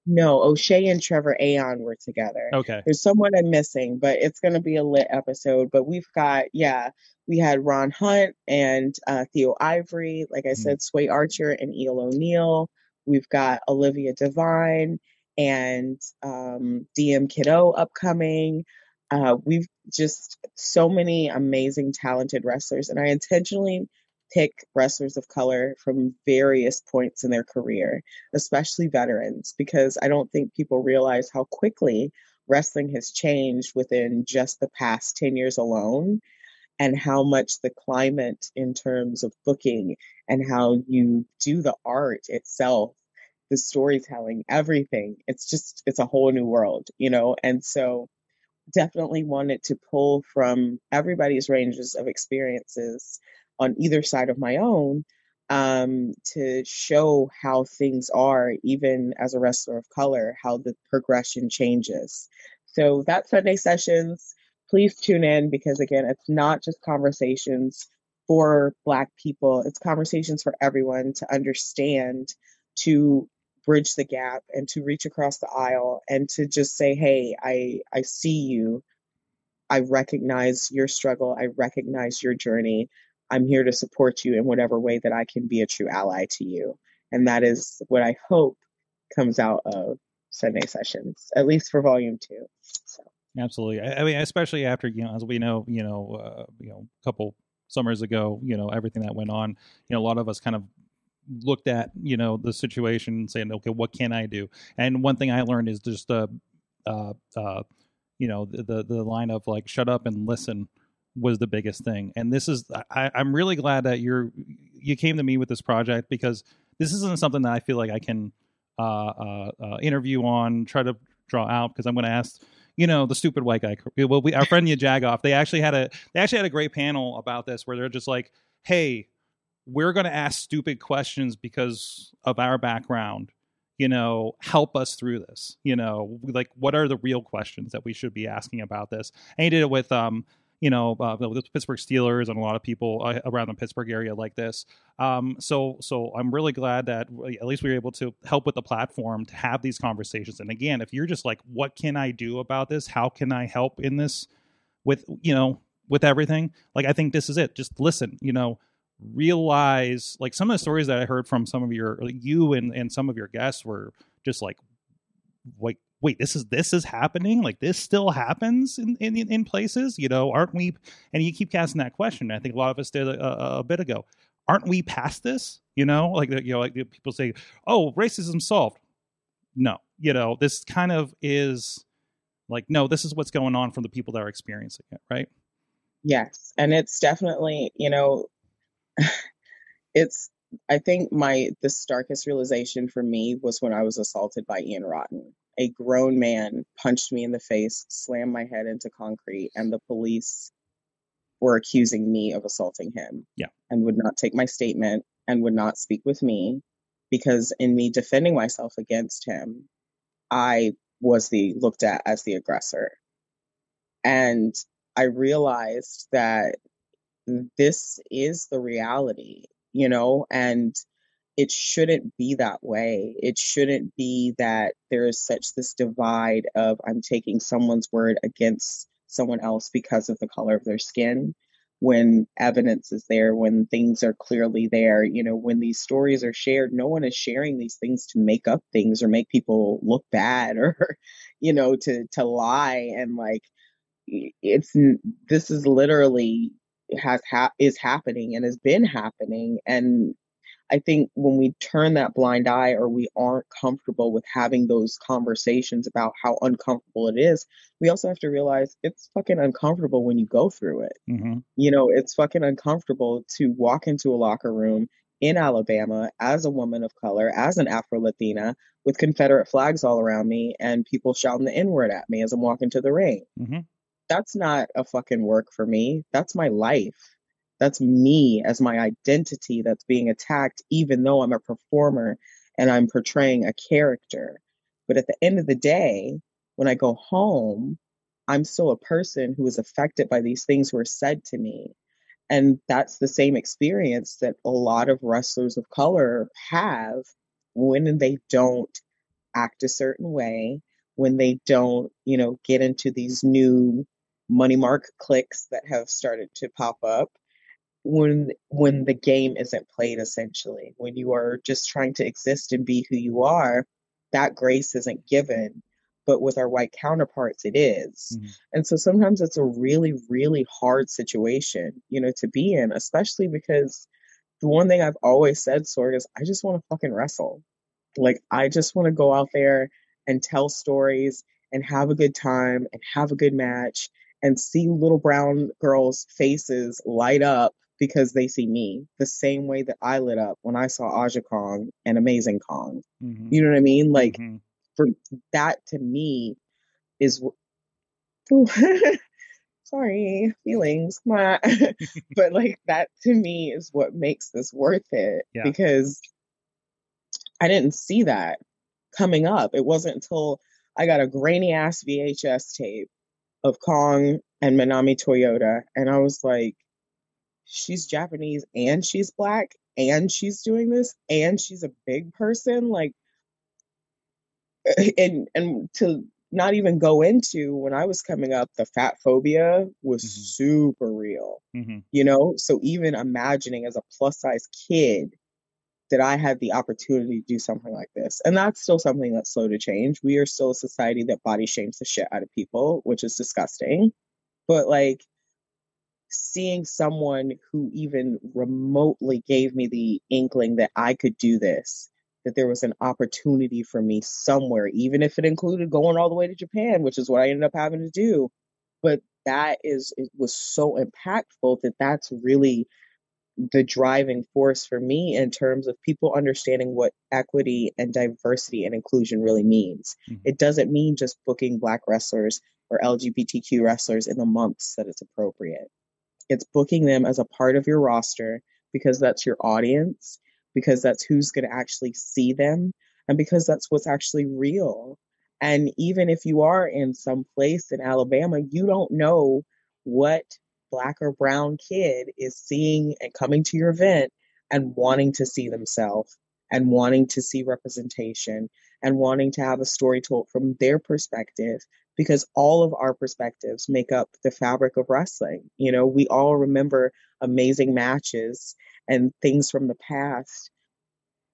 No, O'Shay and Trevor Aeon were together. Okay. There's someone I'm missing, but it's going to be a lit episode. But we've got, yeah, we had Ron Hunt and uh, Theo Ivory, like I Mhm. said, Sway Archer and Eel O'Neal. We've got Olivia Devine and um, DM Kiddo upcoming. Uh, we've just so many amazing, talented wrestlers, and I intentionally pick wrestlers of color from various points in their career, especially veterans, because I don't think people realize how quickly wrestling has changed within just the past 10 years alone and how much the climate in terms of booking and how you do the art itself the storytelling, everything. It's just, it's a whole new world, you know? And so definitely wanted to pull from everybody's ranges of experiences on either side of my own um, to show how things are, even as a wrestler of color, how the progression changes. So that Sunday sessions, please tune in because again, it's not just conversations for Black people, it's conversations for everyone to understand, to bridge the gap and to reach across the aisle and to just say, hey, I, I see you. I recognize your struggle. I recognize your journey. I'm here to support you in whatever way that I can be a true ally to you. And that is what I hope comes out of Sunday sessions, at least for volume two. So. Absolutely. I, I mean, especially after you know, as we know, you know, uh, you know, a couple summers ago, you know, everything that went on. You know, a lot of us kind of looked at you know the situation saying, okay, what can I do? And one thing I learned is just uh, uh, uh you know, the, the the line of like, shut up and listen was the biggest thing. And this is, I, I'm really glad that you're you came to me with this project because this isn't something that I feel like I can uh, uh, uh, interview on, try to draw out because I'm going to ask you know the stupid white guy. Well, we, our friend Jagoff, they actually had a they actually had a great panel about this where they're just like, hey, we're going to ask stupid questions because of our background. You know, help us through this. You know, like what are the real questions that we should be asking about this? And he did it with um you know, uh, the Pittsburgh Steelers and a lot of people uh, around the Pittsburgh area like this. Um, so, so I'm really glad that at least we were able to help with the platform to have these conversations. And again, if you're just like, what can I do about this? How can I help in this? With you know, with everything, like I think this is it. Just listen. You know, realize like some of the stories that I heard from some of your like you and and some of your guests were just like like wait this is this is happening? Like this still happens in in, in places? You know aren't we and you keep asking that question i think a lot of us did a, a bit ago. Aren't we past this? You know like you know like people say oh racism solved. No you know this kind of is like no this is what's going on from the people that are experiencing it right? Yes and it's definitely you know it's I think my the starkest realization for me was when I was assaulted by Ian Rotten a grown man punched me in the face, slammed my head into concrete, and the police were accusing me of assaulting him. Yeah. And would not take my statement and would not speak with me because in me defending myself against him, I was the looked at as the aggressor. And I realized that this is the reality, you know, and it shouldn't be that way. It shouldn't be that there is such this divide of I'm taking someone's word against someone else because of the color of their skin when evidence is there, when things are clearly there, you know, when these stories are shared, no one is sharing these things to make up things or make people look bad or, you know, to, to lie. And like, it's, this is literally has ha- is happening and has been happening. And I think when we turn that blind eye or we aren't comfortable with having those conversations about how uncomfortable it is, we also have to realize it's fucking uncomfortable when you go through it. mm-hmm. You know, it's fucking uncomfortable to walk into a locker room in Alabama as a woman of color, as an Afro Latina, with Confederate flags all around me and people shouting the N word at me as I'm walking to the ring. Mm-hmm. That's not a fucking work for me. That's my life that's me as my identity that's being attacked, even though I'm a performer and I'm portraying a character. But at the end of the day, when I go home, I'm still a person who is affected by these things who are said to me. And that's the same experience that a lot of wrestlers of color have when they don't act a certain way, when they don't, you know, get into these new money mark clicks that have started to pop up when when the game isn't played essentially when you are just trying to exist and be who you are that grace isn't given but with our white counterparts it is. Mhm. and so sometimes it's a really really hard situation you know to be in especially because the one thing i've always said sorg is i just want to fucking wrestle like i just want to go out there and tell stories and have a good time and have a good match and see little brown girls faces light up because they see me the same way that I lit up when I saw Aja Kong and Amazing Kong. Mhm. You know what I mean? Like Mhm. for that to me is sorry feelings but like that to me is what makes this worth it Yeah. because i didn't see that coming up it wasn't until i got a grainy ass vhs tape of kong and manami toyota and i was like she's japanese and she's black and she's doing this and she's a big person like and and to not even go into when I was coming up, the fat phobia was Mhm. super real, Mhm. you know? So even imagining as a plus size kid that I had the opportunity to do something like this. And that's still something that's slow to change. We are still a society that body shames the shit out of people, which is disgusting. But like seeing someone who even remotely gave me the inkling that I could do this, that there was an opportunity for me somewhere, even if it included going all the way to Japan, which is what I ended up having to do. But that is, it was so impactful that that's really the driving force for me in terms of people understanding what equity and diversity and inclusion really means. Mhm. It doesn't mean just booking Black wrestlers or LGBTQ wrestlers in the months that it's appropriate. It's booking them as a part of your roster because that's your audience, because that's who's going to actually see them, and because that's what's actually real. And even if you are in some place in Alabama, you don't know what black or brown kid is seeing and coming to your event and wanting to see themselves and wanting to see representation and wanting to have a story told from their perspective because all of our perspectives make up the fabric of wrestling. You know, we all remember amazing matches and things from the past,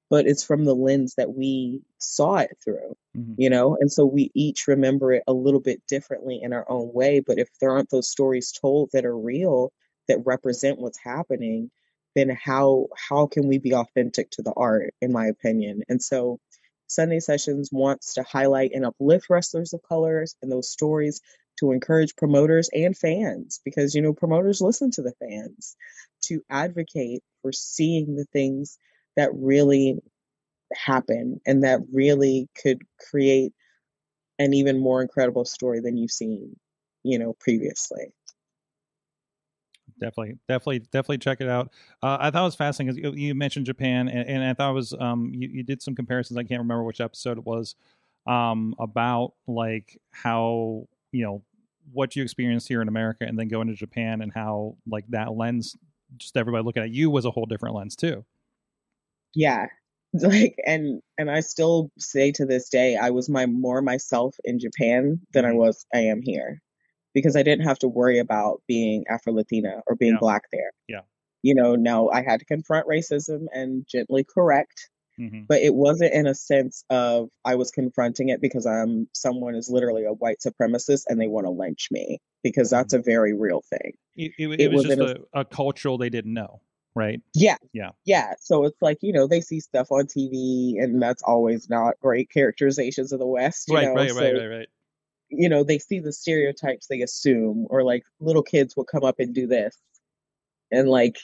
but it's from the lens that we saw it through Mhm. you know and so we each remember it a little bit differently in our own way but if there aren't those stories told that are real that represent what's happening then how how can we be authentic to the art in my opinion and so sunday sessions wants to highlight and uplift wrestlers of colors and those stories to encourage promoters and fans because you know promoters listen to the fans to advocate for seeing the things that really happen and that really could create an even more incredible story than you've seen, you know, previously. Definitely definitely definitely check it out uh, i thought it was fascinating 'cause you, you mentioned japan and, and i thought it was um you, you did some comparisons i can't remember which episode it was um about like how you know what you experienced here in america and then going to japan and how like that lens just everybody looking at you was a whole different lens too Yeah. Like and and I still say to this day I was my more myself in Japan than I Mhm. was I am here. Because I didn't have to worry about being Afro Latina or being Yeah. black there. Yeah. You know, no, I had to confront racism and gently correct hmm but it wasn't in a sense of I was confronting it because I'm someone is literally a white supremacist and they want to lynch me because that's a very real thing. it, it, it It was was just a, a cultural they didn't know right Yeah. Yeah. Yeah. So it's like, you know, they see stuff on TV and that's always not great characterizations of the West. You right know? right so, right right right You know, they see the stereotypes they assume, or like little kids will come up and do this. And like,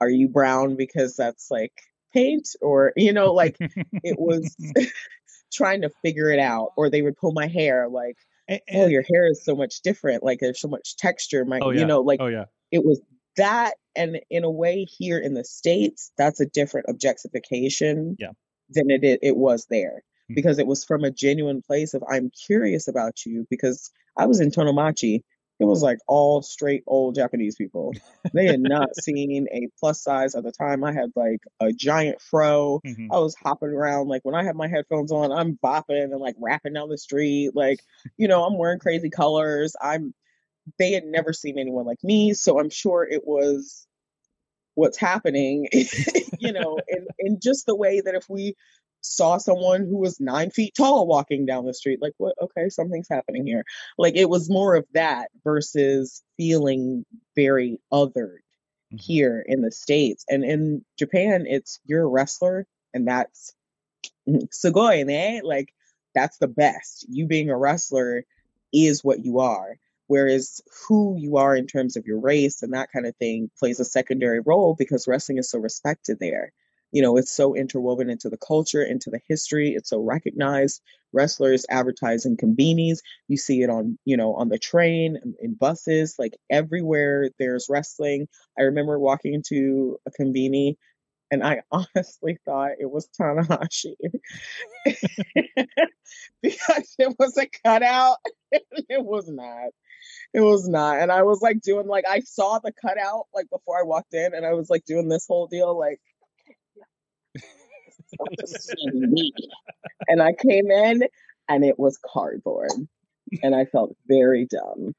are you brown because that's like paint? Or, you know, like it was trying to figure it out. Or they would pull my hair like, oh, And- oh, your hair is so much different. Like there's so much texture. My, Oh, yeah. you know, like oh yeah it was that and in a way here in the states that's a different objectification Yeah. than it it, was there. Because it was from a genuine place of i'm curious about you because i was in tonomachi it was like all straight old japanese people they had not seen a plus size at the time i had like a giant fro Mhm. I was hopping around like when I have my headphones on, I'm bopping and like rapping down the street. Like, you know, I'm wearing crazy colors. I'm they had never seen anyone like me, so I'm sure it was what's happening, you know, in, in just the way that if we saw someone who was nine feet tall walking down the street, like, what okay, something's happening here. Like it was more of that versus feeling very othered Mhm. here in the States. And in Japan, it's you're a wrestler and that's sugoi, eh? Like that's the best. You being a wrestler is what you are. Whereas who you are in terms of your race and that kind of thing plays a secondary role because wrestling is so respected there. You know, it's so interwoven into the culture, into the history. It's so recognized. Wrestlers advertising convenies. You see it on, you know, on the train, in buses, like everywhere there's wrestling. I remember walking into a conveni and I honestly thought it was Tanahashi because it was a cutout. it was not. It was not. And I was like doing like I saw the cutout like before I walked in and I was like doing this whole deal like and I came in and it was cardboard. And I felt very dumb.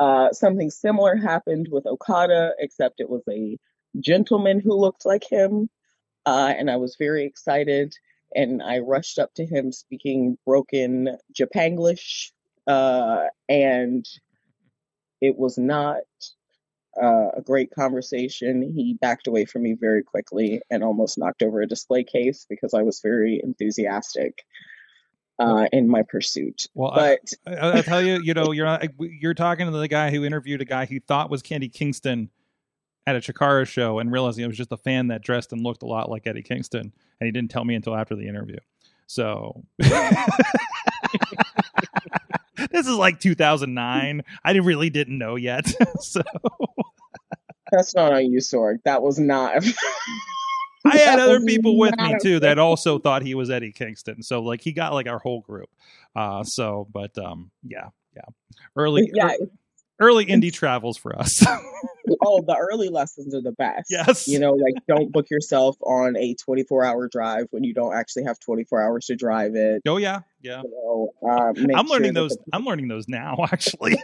Uh, something similar happened with Okada, except it was a gentleman who looked like him. Uh, and I was very excited. And I rushed up to him speaking broken Japanglish. Uh, and it was not uh, a great conversation. He backed away from me very quickly and almost knocked over a display case because I was very enthusiastic uh, in my pursuit. Well, I- but I, I'll tell you, you know, you're you're talking to the guy who interviewed a guy he thought was Candy Kingston at a Chikara show and realizing it was just a fan that dressed and looked a lot like Eddie Kingston, and he didn't tell me until after the interview. So this is like 2009. I really didn't know yet. so that's not on you, Sorg. That was not. I had other people with me too that also thought he was Eddie Kingston. So like he got like our whole group. Uh so but um yeah, yeah. Early yeah. ear- early indie travels for us. Oh, the early lessons are the best. Yes. You know, like don't book yourself on a 24 hour drive when you don't actually have 24 hours to drive it. oh yeah, yeah. You know, uh, I'm learning that those the I'm learning those now actually.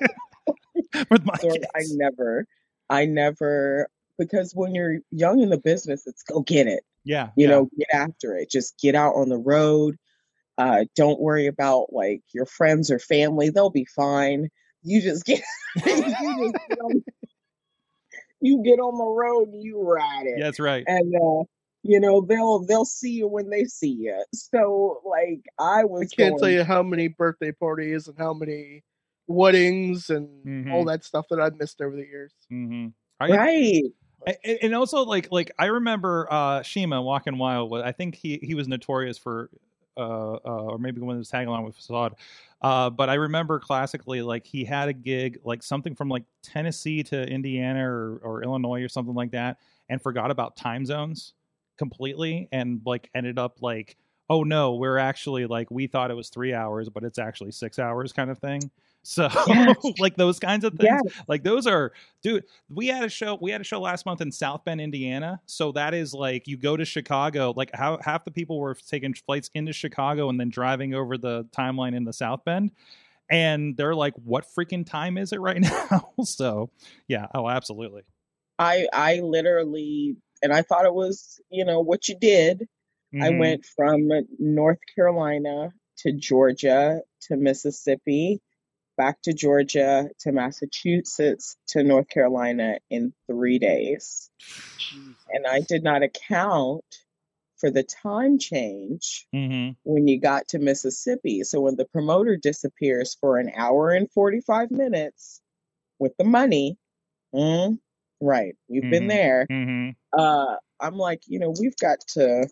with my So kids. I never, I never, because when you're young in the business, it's go get it. yeah. You yeah. know, get after it. Just get out on the road. Uh, don't worry about like your friends or family; they'll be fine. You just get, you just get on, you get on the road and you ride it, that's right. and uh, you know they'll they'll see you when they see you. So like I I was, can't tell you how many birthday parties and how many weddings and Mhm. all that stuff that I've missed over the years. hmm Are you, right. and, and also like like I remember uh Shima Walking Wild. was- I think he he was notorious for uh, uh or maybe when it was tagging along with Facade. Uh, but I remember classically like he had a gig like something from like Tennessee to Indiana or, or Illinois or something like that, and forgot about time zones completely, and like ended up like oh no, we're actually like we thought it was three hours, but it's actually six hours kind of thing. So Yes. like those kinds of things, Yes. like those are dude we had a show we had a show last month in south bend indiana so that is like you go to chicago like how half the people were taking flights into chicago and then driving over the timeline in the south bend and they're like what freaking time is it right now so yeah oh absolutely I I literally and I thought it was, you know, what you did. I Mhm. went from North Carolina to Georgia to Mississippi, back to Georgia to Massachusetts to North Carolina in 3 days. And I did not account for the time change Mhm. when you got to Mississippi. So when the promoter disappears for an hour and 45 minutes with the money, mm, right, you've been Mhm. there. Mhm. Uh, I'm like, you know, we've got to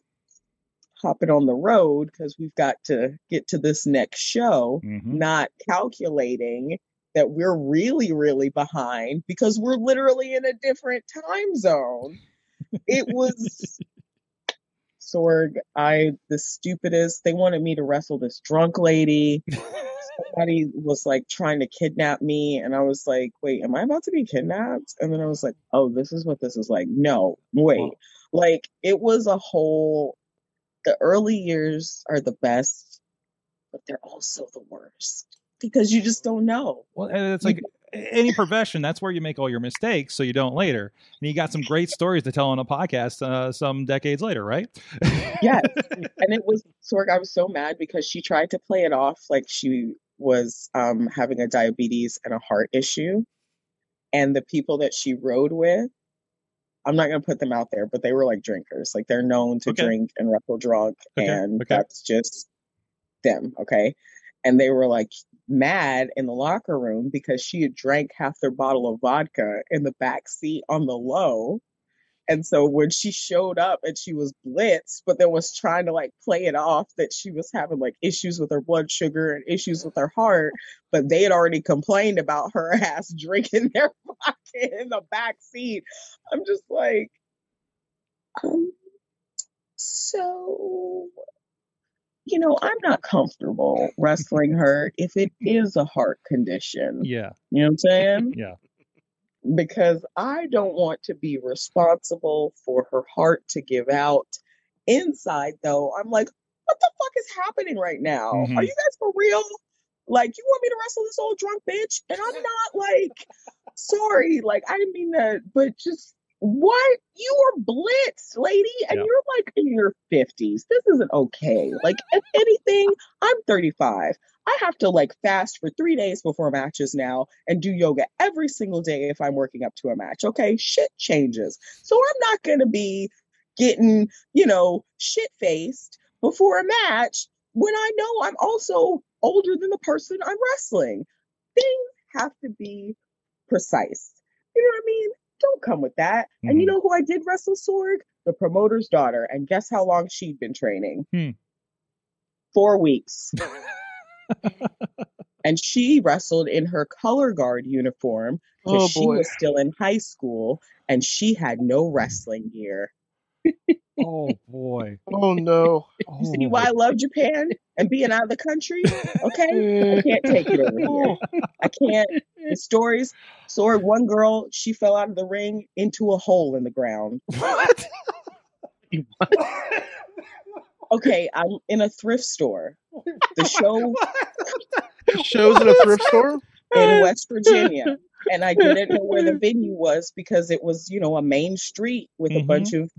hop it on the road because we've got to get to this next show, Mhm. not calculating that we're really, really behind because we're literally in a different time zone. It was Sorg, I the stupidest. They wanted me to wrestle this drunk lady. Somebody was like trying to kidnap me, and I was like, "Wait, am I about to be kidnapped?" And then I was like, "Oh, this is what this is like." No, wait, like it was a whole. The early years are the best, but they're also the worst because you just don't know. well and it's like any profession that's where you make all your mistakes so you don't later and you got some great stories to tell on a podcast uh, some decades later right Yes. and it was Sorg, I was so mad because she tried to play it off like she was um, having a diabetes and a heart issue. And the people that she rode with, I'm not going to put them out there, but they were like drinkers. Like they're known to Okay. drink and wrestle drunk. Okay, And okay. that's just them. Okay. And they were like, mad in the locker room because she had drank half their bottle of vodka in the back seat on the low. And so when she showed up and she was blitzed, but then was trying to like play it off that she was having like issues with her blood sugar and issues with her heart, but they had already complained about her ass drinking their vodka in the back seat. I'm just like, um, so you know, I'm not comfortable wrestling her if it is a heart condition. Yeah. You know what I'm saying? Yeah. Because I don't want to be responsible for her heart to give out. Inside, though, I'm like, what the fuck is happening right now? Mhm. Are you guys for real? Like, you want me to wrestle this old drunk bitch? And I'm not like, sorry, like, I didn't mean that, but just what? You are blitzed, lady, and Yeah. you're like in your 50s. This isn't okay. Like, if anything, I'm 35. I have to like fast for three days before matches now and do yoga every single day if I'm working up to a match. Okay, shit changes. So I'm not going to be getting, you know, shit faced before a match when I know I'm also older than the person I'm wrestling. Things have to be precise. You know what I mean? Don't come with that. And you Mhm. know who I did wrestle Sorg? The promoter's daughter. And guess how long she'd been training? Hmm. Four weeks. and she wrestled in her color guard uniform because Oh she was still in high school and she had no wrestling gear. Oh boy. Oh no. Oh, you see why I love Japan and being out of the country? Okay? I can't take it over here. Oh. I can't. The stories. So one girl, she fell out of the ring into a hole in the ground. What? Okay, I'm in a thrift store. The show Shows at a thrift store. in West Virginia. And I didn't know where the venue was because it was, you know, a main street with a Mhm. bunch of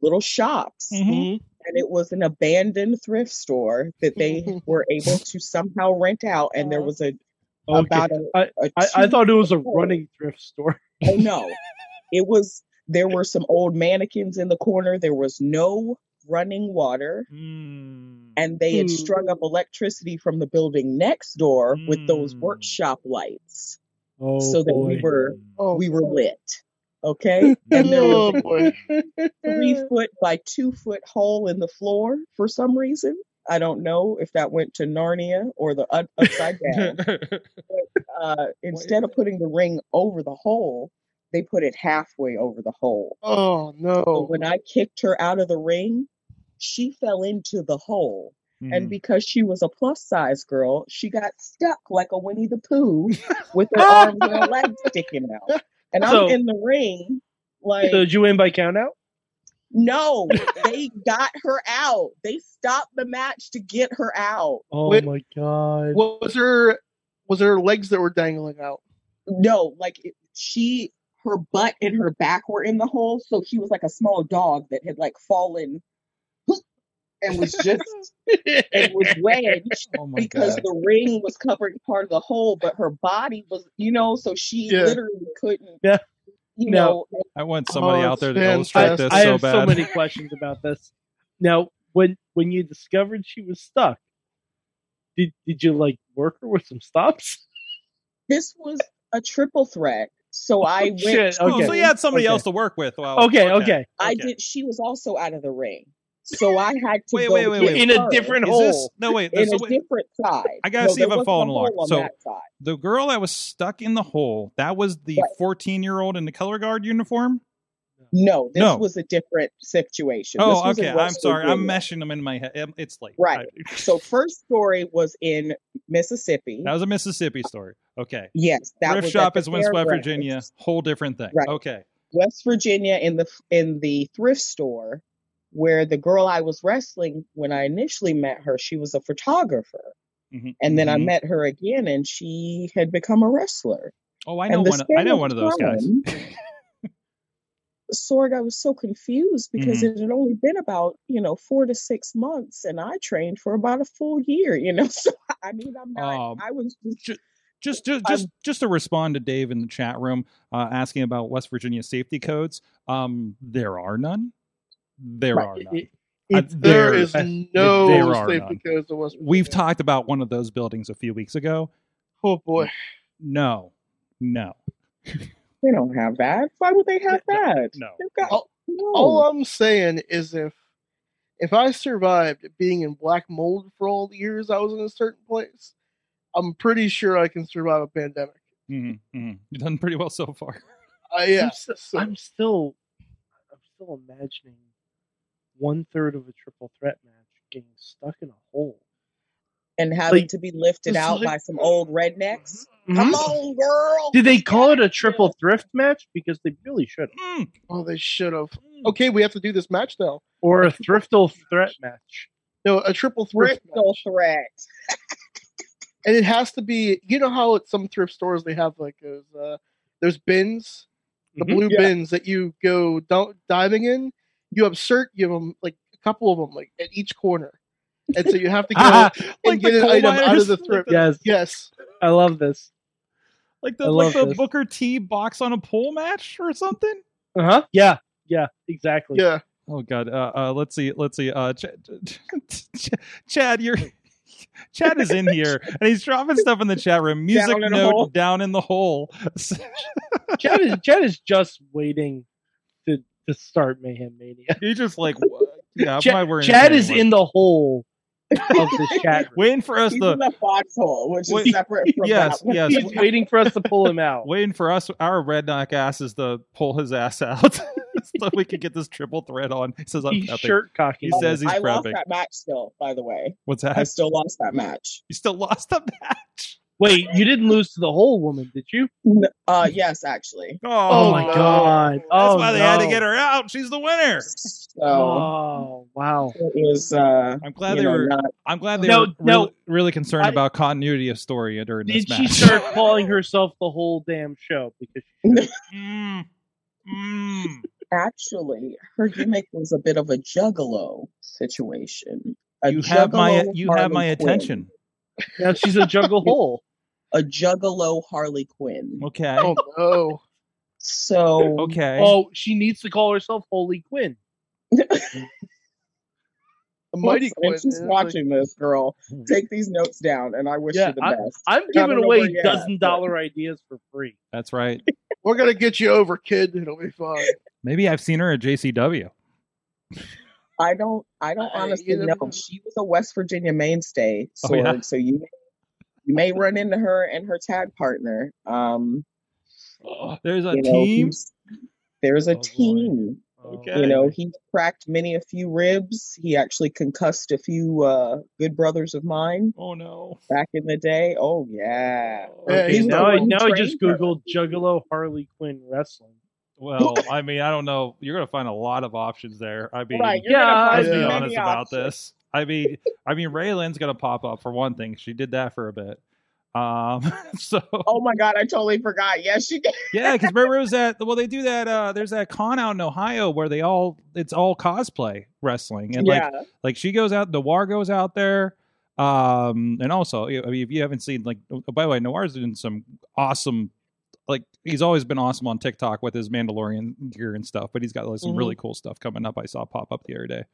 little shops. Mhm. And it was an abandoned thrift store that they were able to somehow rent out. And there was a Okay. about a, I, a I, I two- thought it was a running thrift store. Oh no. It was there were some old mannequins in the corner. There was no running water. Mm. And they had Hmm. strung up electricity from the building next door with those Mm. workshop lights Oh, so that we were Oh, we were lit. Okay? And there was oh boy. a three foot by two foot hole in the floor for some reason. I don't know if that went to Narnia or the up- upside down. Uh, instead of putting the ring over the hole, they put it halfway over the hole. Oh So no. when I kicked her out of the ring, she fell into the hole. Mm. And because she was a plus size girl, she got stuck like a Winnie the Pooh with her arms and her legs sticking out. And I'm So- in the ring, like, So did you win by count out? no, they got her out. They stopped the match to get her out. Oh Wait. my god. Was there was there legs that were dangling out? No, like it, she, her butt and her back were in the hole. So she was like a small dog that had like fallen and was just, and was wedged. oh because god. the ring was covering part of the hole, but her body was, you know, so she Yeah. literally couldn't, Yeah. you No. know, I want somebody Oh, out there to it's illustrate fantastic. this I so have bad. so many questions about this. Now, when when you discovered she was stuck, did did you like work her with some stops? this was a triple threat. So oh, I went, Shit, Oh, okay. so you had somebody Okay. else to work with. Well, Okay, okay. I okay. did, she was also out of the ring. So I had to Wait, go wait, wait, wait. In a different Is hole. this no wait? in a wait, different side. I gotta No, see if I'm wasn't a following hole along. So- the girl that was stuck in the hole that was the 14 year old in the color guard uniform. No, this No. was a different situation. This Oh, was okay. I'm West sorry. I'm meshing them in my head. Um, It's late. Right. I- So first story was in Mississippi. that was a Mississippi story. Okay. yes, that Thrift was shop is the West fairgrounds. Virginia. Whole different thing. Right. Okay. West Virginia in the in the thrift store where the girl I was wrestling when I initially met her, she was a photographer. Mhm, And then I mhm. met her again and she had become a wrestler. Oh, I know one. Of, I know one of those guys. Sorg, I was so confused because Mm-hmm. it had only been about, you know, four to six months and I trained for about a full year, you know. So I mean I'm not Um, I was just Just, just, just, just to respond to Dave in the chat room, uh, asking about West Virginia safety codes. Um, there are none. There Right. are none. it- Uh, it's There there- is no there safety none. codes in West We've talked about one of those buildings a few weeks ago. Oh boy. No, no, They don't have that. Why would they have that? no. Got All- no. All I'm saying is if if I survived being in black mold for all the years I was in a certain place, I'm pretty sure I can survive a pandemic. hmm hmm You've done pretty well so far. Uh, yeah. I'm, st- so- I'm still, I'm still imagining one third of a triple threat match getting stuck in a hole. and having like- to be lifted out like- by some old rednecks. Mhm. Come on, girl. Did they call it a triple thrift match? Because they really should have. Mm, oh, they should have. mm. Okay, we have to do this match now. Or a thriftle threat match. No, a triple thrift Bristol match. threat. and it has to be. You know how at some thrift stores they have like those uh, those bins, the Mhm. blue Yeah. bins that you go down, diving in. You insert, you have them like a couple of them like at each corner, and so you have to go Ah, and like get the an item out of the thrift. the- Yes, Yes, I love this. like the like the this. Booker T box on a pole match or something. Uh huh. Yeah, yeah, exactly. yeah. Oh God. Uh, uh, let's see. Let's see. Uh, Ch- Ch- Chad, you're. Chad is in here and he's dropping stuff in the chat room. Music Down note hole. down in the hole. Chad is Chad is just waiting to to start Mayhem Mania. He's just like, what? yeah, I'm Chad, probably wearing Chad is in the hole of the chat room. waiting for us He's to in the foxhole, which Wait, is separate from yes, that yes. He's waiting for us to pull him out. waiting for us, our redneck asses, to pull his ass out so we could get this triple threat on. He says, "I'm He's prepping." shirt cocking. He says he's I lost that match still, by the way. What's that? I still lost that match. You still lost the match. Wait, you didn't lose to the whole woman, did you? Uh, yes, actually. Oh, Oh, my no. god! That's oh why they no. had to get her out. She's the winner. So Oh wow! it was. Uh, I'm glad they know, were. not- I'm glad they No, were no. really, really concerned I- about continuity of story during this match. Did she start calling herself the whole damn show? Because Mm, mm. actually, her gimmick was a bit of a juggalo situation. A You have my you have my Quinn. attention. now she's a juggle hole. A juggalo Harley Quinn. Okay. Oh no. So Okay. Oh, she needs to call herself Holy Quinn. The mighty and Quinn. she's man, watching this girl. Hmm. Take these notes down, and I wish Yeah, you the best. I'm Haven't giving over away yet, dozen but- dollar ideas for free. That's right. We're gonna get you over, kid. It'll be fine. Maybe I've seen her at JCW. I don't. I don't I- honestly you know. know. She was a West Virginia mainstay, Oh, yeah? So you you may run into her and her tag partner. Um, There's a you know, team. There's a Oh, boy. team. Okay. You know, he cracked many a few ribs. He actually concussed a few uh, good brothers of mine Oh no. back in the day. Oh yeah. Yeah, Okay, he's now I now I just trained her. googled Juggalo Harley Quinn wrestling. Well, I mean, I don't know. You're gonna find a lot of options there. I mean, Right. You're Yeah, gonna let's be Yeah. many honest about this. I mean, I mean, Raylan's gonna pop up for one thing. She did that for a bit. Um, so Oh my god, I totally forgot. Yes, she did. yeah, because remember it was that. Well, they do that. Uh, there's that con out in Ohio where they all it's all cosplay wrestling, and like yeah. like she goes out, Noir goes out there. Um, and also, I mean, if you haven't seen, like, oh, by the way, Noir's doing some awesome, like, he's always been awesome on TikTok with his Mandalorian gear and stuff, but he's got like, some Mhm. really cool stuff coming up. I saw pop up the other day.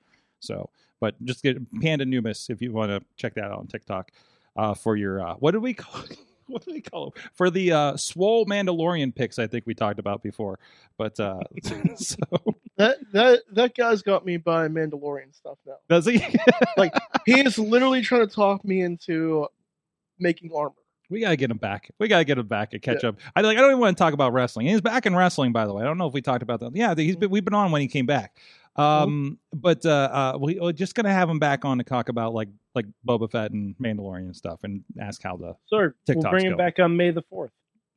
So, but just get Panda Numis if you want to check that out on TikTok uh, for your, uh, what did we call What do we call them? For the uh, swole Mandalorian picks, I think we talked about before. But uh, so That that that guy's got me buying Mandalorian stuff now. does he? Like he is literally trying to talk me into making armor. We gotta get him back. We gotta get him back and catch up. I like. I don't even want to talk about wrestling. He's back in wrestling, by the way. I don't know if we talked about that. Yeah, he's been, we've been on when he came back. Um, but uh, uh, we, we're just gonna have him back on to talk about like like Boba Fett and Mandalorian and stuff, and ask how the Sorry, we'll bring him go. back on May the fourth.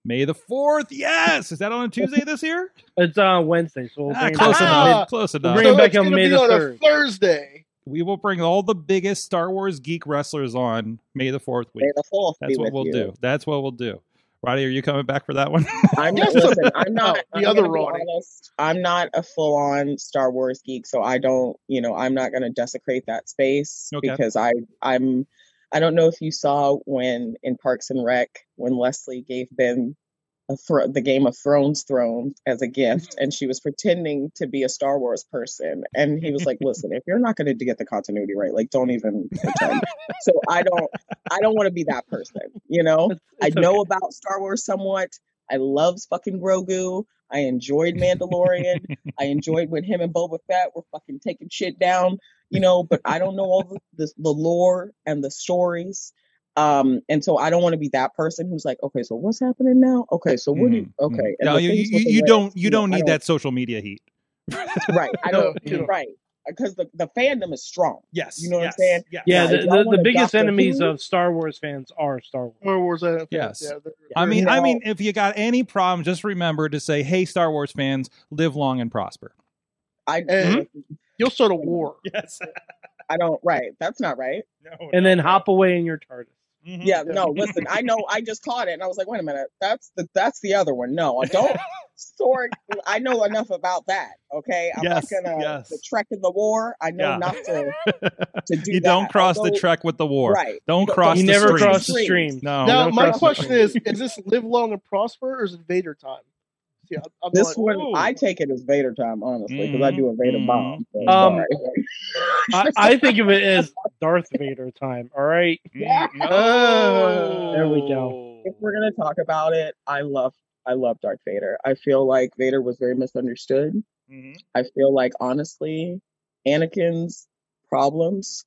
May the Fourth. Yes, is that on a Tuesday this year? It's on Wednesday, so we'll Ah, bring him close back Ah, on enough. Close enough. bring him back it's on May be the on 3rd. a Thursday. we will bring all the biggest Star Wars geek wrestlers on May the Fourth week. May the fourth That's be what with we'll you. do. That's what we'll do. Roddy, are you coming back for that one? I'm not. Listen, I'm not. the I'm other gonna be Ronnie. honest. I'm not a full-on Star Wars geek, so I don't. You know, I'm not going to desecrate that space Okay. because I. I'm. I don't know if you saw when in Parks and Rec when Leslie gave Ben a thro- the Game of Thrones throne as a gift, mm-hmm. and she was pretending to be a Star Wars person. And he was like, "Listen, if you're not going to get the continuity right, like don't even pretend." so I don't, I don't want to be that person. You know, It's- I know okay. about Star Wars somewhat. I love fucking Grogu. I enjoyed Mandalorian. I enjoyed when him and Boba Fett were fucking taking shit down, you know, but I don't know all the, the, the lore and the stories. Um, and so I don't want to be that person who's like, okay, so what's happening now? Okay, so what do you, okay. and No, the you, you, with the you Reds, don't you know, don't need that social media heat. Right. I don't, you don't. right. Because the, the fandom is strong. Yes. You know what I'm saying? Yes. Yeah, Now, the, the, the biggest Doctor enemies Who- of Star Wars fans are Star Wars. Star Wars. uh, Yes. Yeah, they're- I mean, I No. mean, if you got any problem, just remember to say, "Hey, Star Wars fans, live long and prosper." I, And- you'll start a war. Yes. I don't, right. That's not right. No, And no, then no. hop away in your TARDIS. Mhm. Yeah, no, listen, I know I just caught it and I was like, wait a minute, that's the that's the other one. No, I don't sword I know enough about that. Okay. I'm Yes, not gonna yes. the trek in the war. I know Yeah. not to to do that. you that. don't cross the trek with the war. Right. Don't Don't- cross You the never streams. cross the stream. No. now, my question is: Is this live long and prosper, or is it Vader time? Yeah, I'm This not- one Ooh. I take it as Vader time, honestly, because I do a Vader Mhm, bomb. So, Um. I, I think of it as Darth Vader time. All right. Mm, no. Uh, There we go. if we're gonna talk about it, I love I love Darth Vader. I feel like Vader was very misunderstood. Mhm. I feel like honestly, Anakin's problems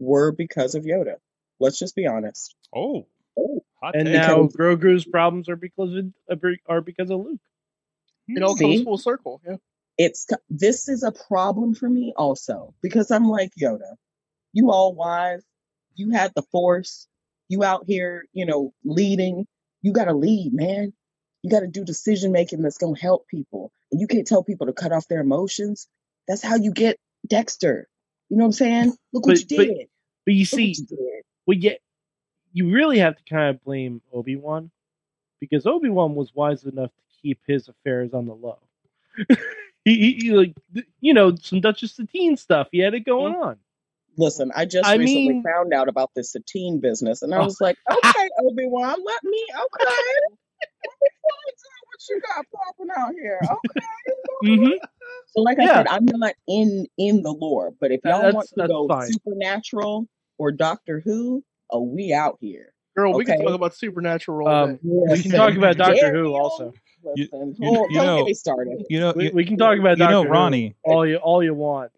were because of Yoda. Let's just be honest. Oh. Oh. And take. now Grogu's problems are because of are because of Luke. It all See? comes full circle. Yeah. It's this is a problem for me also because I'm like Yoda. You all wise. You had the force. You out here, you know, leading. You got to lead, man. You got to do decision making that's going to help people. And you can't tell people to cut off their emotions. That's how you get Dexter. You know what I'm saying? Look what you did. But you Look see, you well, yeah, you really have to kind of blame Obi Wan because Obi Wan was wise enough to keep his affairs on the low. he, he, he, like you know some Duchess Satine stuff. He had it going on. Listen, I just I recently mean- found out about this Satine business, and I Oh. was like, okay, Obi Wan, let me, okay, let me find what you got popping out here. Okay. hmm So, like I Yeah. said, I'm not in in the lore, but if y'all that's- want to go fine. supernatural or Doctor Who, oh, we out here. Girl, we can talk about supernatural. all Um, day. we can talk about Doctor Who also. You- Listen, you- hold- you don't know- get me started. You know, We, we can talk about you know Doctor Who Ronnie. all you all you want.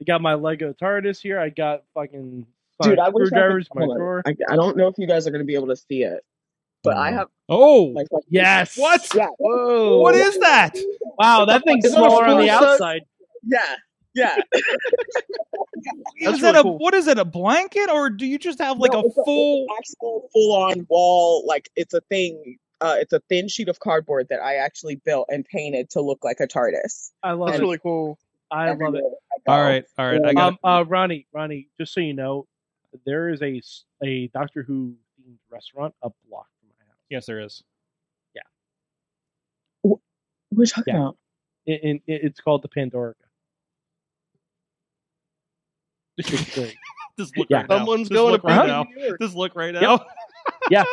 I got my Lego TARDIS here. I got fucking Dude, I wish I could. screwdrivers in my hold drawer. I, I don't know if you guys are going to be able to see it, but I mm. have Oh, like, like Yes. What? Yeah. Whoa. what is that? Wow, that thing's Is it a smaller on the outside. Yeah, yeah. Is That's that really a cool. what is it? A blanket, or do you just have like No, a it's full? it's actual full on wall like it's a thing uh it's a thin sheet of cardboard that I actually built and painted to look like a TARDIS. I love That's it. really cool. I love it. I go. All right, all right. I got. Um, uh, Ronnie, Ronnie, just so you know, there is a a Doctor Who themed restaurant a block from my house. yes, there is. Yeah. What are you talking Yeah. about? In, in, it's called the Pandorica. It's great. Just look Yeah. right now. Someone's Just going look to right now. Just look right now. Yeah.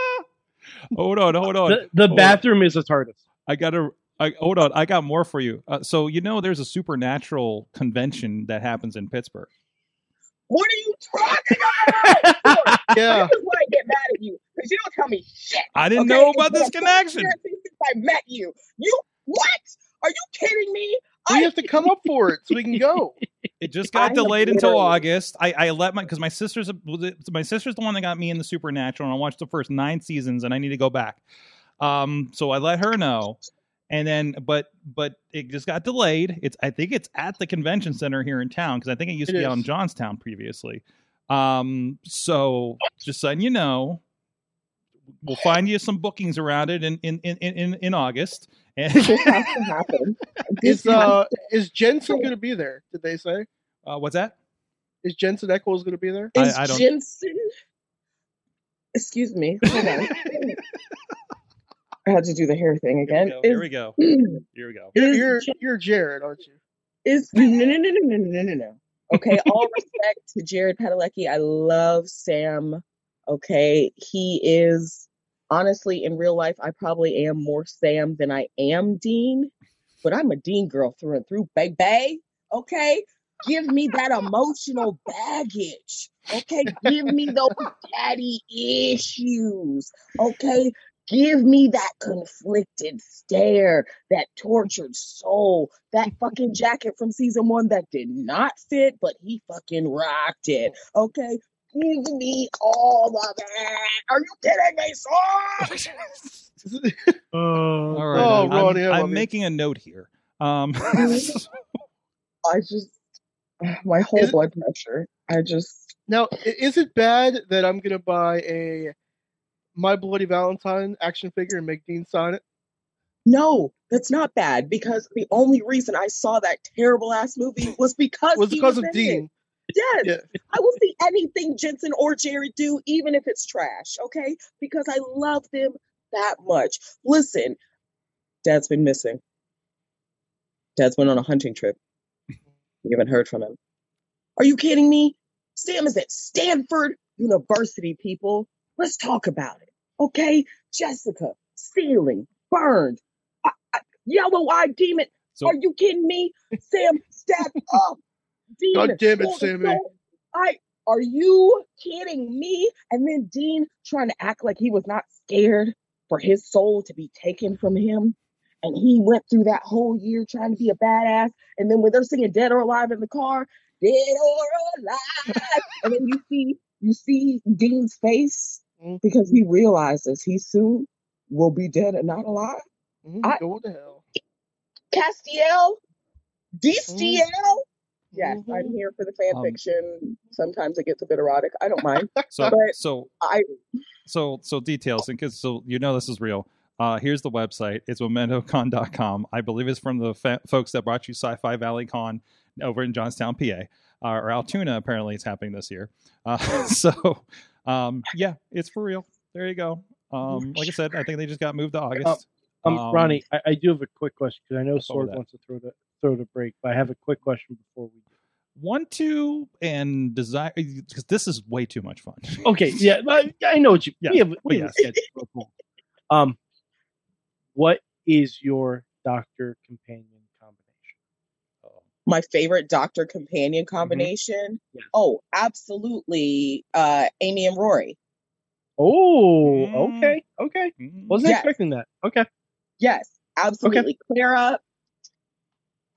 Hold on, hold on. The, the Hold on. bathroom is a TARDIS. I gotta. I, hold on, I got more for you. Uh, so you know, there's a supernatural convention that happens in Pittsburgh. What are you talking about? Yeah. This is why I get mad at you because you don't tell me shit. I didn't okay? know about this connection. Since I met you, you what? Are you kidding me? We have to come up for it so we can go. It just I got have delayed until August. I, I let my because my sister's a- was it- my sister's the one that got me in the Supernatural, and I watched the first nine seasons, and I need to go back. Um, so I let her know, and then but but it just got delayed. It's I think it's at the convention center here in town because I think it used It to be out in. Johnstown previously. Um, so just letting you know, we'll find you some bookings around it in in in in, in August. And this has to happen. This Is uh is Jensen going to be there? Did they say? uh, what's that? Is Jensen Ackles going to be there? I- I don't- Jensen. Excuse me. Hold on. I had to do the hair thing again. Here we go. Is- Here we go. Here we go. You're you're, Jen- you're Jared, aren't you? is no no no no no no no no. Okay, all respect to Jared Padalecki. I love Sam. Okay, he is honestly, in real life, I probably am more Sam than I am Dean, but I'm a Dean girl through and through, baby. Okay? Give me that emotional baggage. Okay? Give me those daddy issues. Okay? Give me that conflicted stare, that tortured soul, that fucking jacket from season one that did not fit, but he fucking rocked it. Okay? Give me all of that. Are you kidding me, son? Oh, All right. Oh, I'm, Ronnie, I I'm making a note here. Um, I just, my whole Is it- blood pressure. I just, Now, is it bad that I'm gonna buy a My Bloody Valentine action figure and make Dean sign it? no, that's not bad because the only reason I saw that terrible ass movie was because Was he because was of in it. Dean. Yes, Yeah. I will see anything Jensen or Jared do, even if it's trash, okay? Because I love them that much. Listen, Dad's been missing. Dad's been on a hunting trip. We haven't heard from him. Are you kidding me? Sam is at Stanford University, people. Let's talk about it, okay? Jessica, ceiling, burned, I, I, yellow-eyed demon. so Are you kidding me? Sam, step up. Dean, God damn it, Sammy. door. I are you kidding me? And then Dean trying to act like he was not scared for his soul to be taken from him. And he went through that whole year trying to be a badass. And then when they're singing Dead or Alive in the car, Dead or Alive. and then you see you see Dean's face Mhm. because he realizes he soon will be dead and not alive. Mhm, I- Go to hell. Castiel, Destiel. Yes, Mhm. I'm here for the fan Um, fiction. Sometimes it gets a bit erotic. I don't mind. so But- so I so so details and because so you know this is real. Uh here's the website. It's mementocon.com i believe it's from the fa- folks that brought you sci-fi valley con over in johnstown pa uh, or altoona apparently it's happening this year. Uh so um yeah it's for real. There you go. Um like i said i think they just got moved to august. Um, Um, Ronnie, I, I do have a quick question because I know Sorg wants to throw the throw the break, but I have a quick question before we. want to and desire because this is way too much fun Okay, yeah, I, I know what you. Yeah, we have, we but have a yes. Um, what is your doctor companion combination? my favorite doctor companion combination. Yes. Oh, absolutely. Uh Amy and Rory. Oh, Mm. okay, okay. Mm. Wasn't Yes. expecting that. Okay, Yes, absolutely. Clara.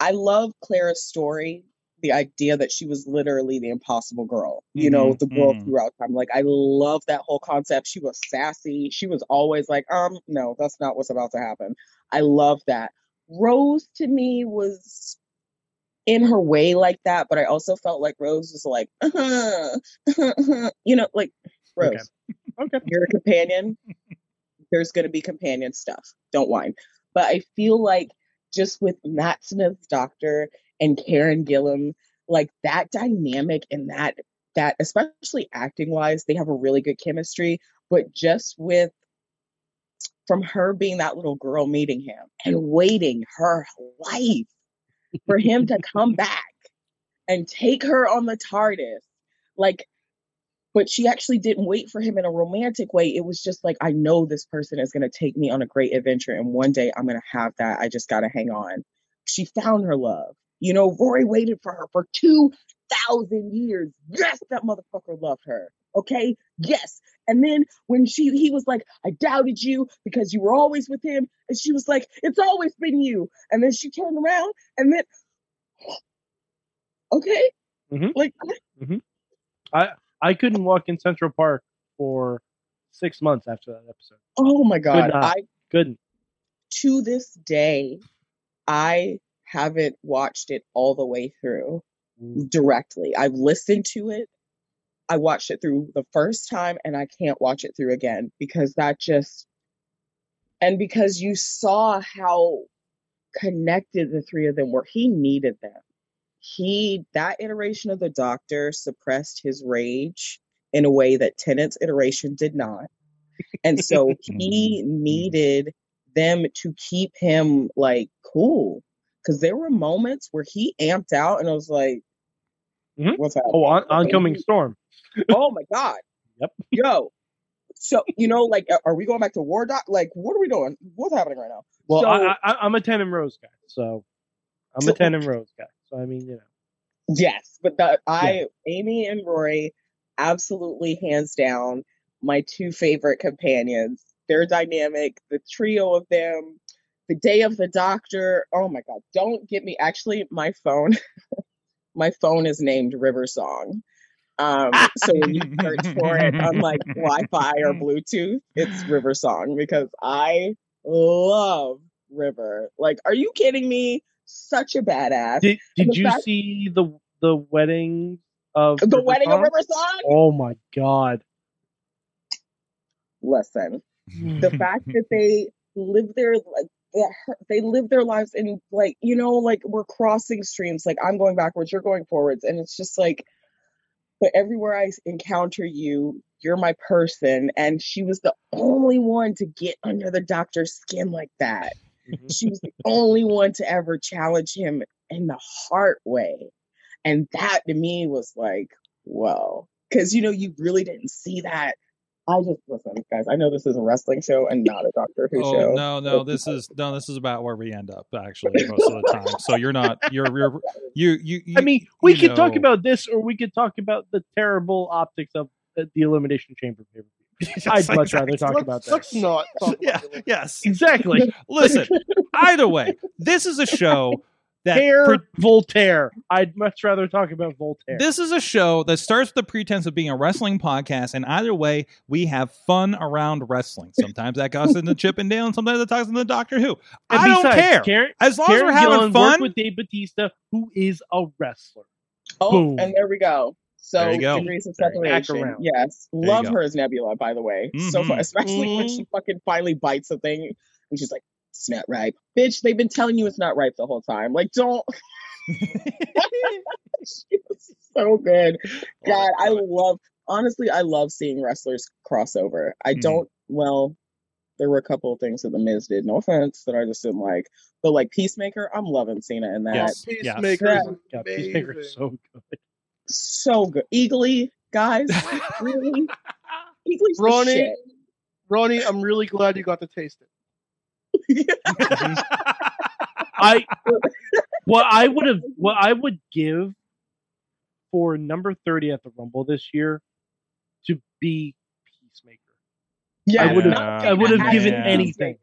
I love Clara's story. The idea that she was literally the impossible girl, you know, Mhm, the girl mhm. throughout time. Like, I love that whole concept. She was sassy. She was always like, um, no, that's not what's about to happen. I love that. Rose to me was in her way like that, but I also felt like Rose was like, uh-huh, you know, like Rose, Okay. okay. you're a companion. There's going to be companion stuff. Don't whine. But I feel like just with Matt Smith's doctor and Karen Gillan, like that dynamic and that that especially acting wise, they have a really good chemistry. But just with from her being that little girl meeting him and waiting her life for him to come back and take her on the TARDIS, like but she actually didn't wait for him in a romantic way. It was just like, I know this person is going to take me on a great adventure, and one day I'm going to have that. I just got to hang on. She found her love. You know, Rory waited for her for 2,000 years. Yes, that motherfucker loved her. Okay? Yes. And then when she he was like, I doubted you because you were always with him. And she was like, It's always been you. And then she turned around and then Okay? Mhm. Like I I couldn't walk in Central Park for six months after that episode. oh my god. not. I Couldn't. to this day, I haven't watched it all the way through mm. directly. I've listened to it. I watched it through the first time and I can't watch it through again because that just, and because you saw how connected the three of them were, he needed them. He, that iteration of the doctor suppressed his rage in a way that Tennant's iteration did not. And so he needed them to keep him like cool. Cause there were moments where he amped out and I was like, Mhm. what's happening? Oh, on, oncoming storm. oh my God. Yep. Yo, So you know, like, are we going back to war doc? Like, what are we doing? What's happening right now? Well, So- I, I, I'm a Ten and Rose guy, so I'm a Ten and Rose guy. So I mean, you know, Yes, but the I Amy and Rory, absolutely hands down, my two favorite companions. Their dynamic, the trio of them, the day of the doctor. Oh my god! Don't get me. Actually, my phone, my phone is named River Song. Um, so when you search for it on like Wi-Fi or Bluetooth, it's River Song because I love River. Like, are you kidding me? Such a badass. did did you fact- see the the wedding of the River wedding of Song? River Song. Oh my god! Listen, hmm. the fact that they live their like they live their lives in like you know like we're crossing streams like i'm going backwards you're going forwards and it's just like but everywhere i encounter you you're my person and she was the only one to get under the doctor's skin like that Mhm. she was the only one to ever challenge him in the heart way and that to me was like whoa because you know you really didn't see that i just listen guys i know this is a wrestling show and not a doctor who Oh show no, no, this is no, this is about where we end up actually most of the time. So you're not, you're, you're, you, you. you I mean, we you could talk about this, or we could talk about the terrible optics of the the Elimination Chamber pay per view. I'd much rather talk let's, about that. let's not talk about Yeah, it. yes. Exactly. Listen, either way, this is a show that Hair pre- Voltaire. I'd much rather talk about Voltaire. This is a show that starts with the pretense of being a wrestling podcast, and either way, we have fun around wrestling. Sometimes that goes into Chip and Dale, and sometimes it talks into Doctor Who. And I don't care. Karen, As long Karen as we're having Gillan fun, with Dave Batista, who is a wrestler. Oh, Boom. and there we go. So There you go. degrees of There you go. Back separation. Yes, you love her as Nebula, by the way. So Mhm. far, especially when Mhm. she fucking finally bites the thing and she's like, "It's not ripe, bitch." They've been telling you it's not ripe the whole time. Like, don't. she was so good. God, I love. Honestly, I love seeing wrestlers crossover. I Mhm. don't. Well, there were a couple of things that the Miz did. No offense, that I just didn't like. But like Peacemaker, I'm loving Cena in that. Yes. yes. Peacemaker Yeah. is God, Peacemaker is so good. So good. Eagly, guys, really? Eagly's Ronnie, shit. Ronnie, I'm really glad you got to taste it. I what I would have what I would give for number thirty at the Rumble this year to be Peacemaker. Yeah, I would've- I would've given Yeah. anything.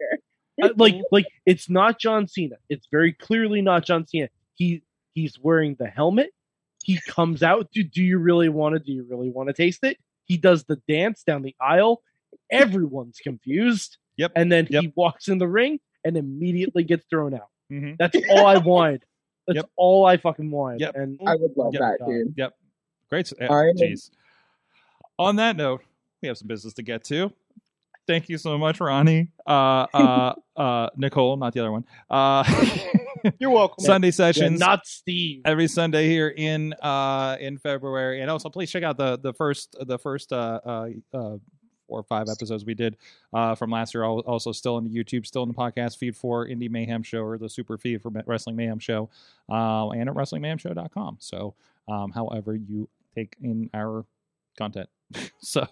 Uh, like like it's not John Cena. It's very clearly not John Cena. He he's wearing the helmet. He comes out. Do, do you really want to? Do you really want to taste it? He does the dance down the aisle. Everyone's confused. Yep. And then Yep. he walks in the ring and immediately gets thrown out. Mhm. That's all I wanted. That's Yep. all I fucking wanted. Yep. And I would love Yep. that, God. dude. Yep. Great. eh, All right. Jeez. On that note, we have some business to get to. Thank you so much, Ronnie. Uh, uh, uh, Nicole, not the other one. You're welcome. Sunday yeah, sessions. not Steve. every Sunday here in uh in February, and also please check out the the first the first uh uh, uh four or five episodes we did uh from last year. Also still in the YouTube, still in the podcast feed for Indie Mayhem Show or the super feed for Wrestling Mayhem Show, uh, and at WrestlingMayhemShow.com. So, um, however you take in our content. so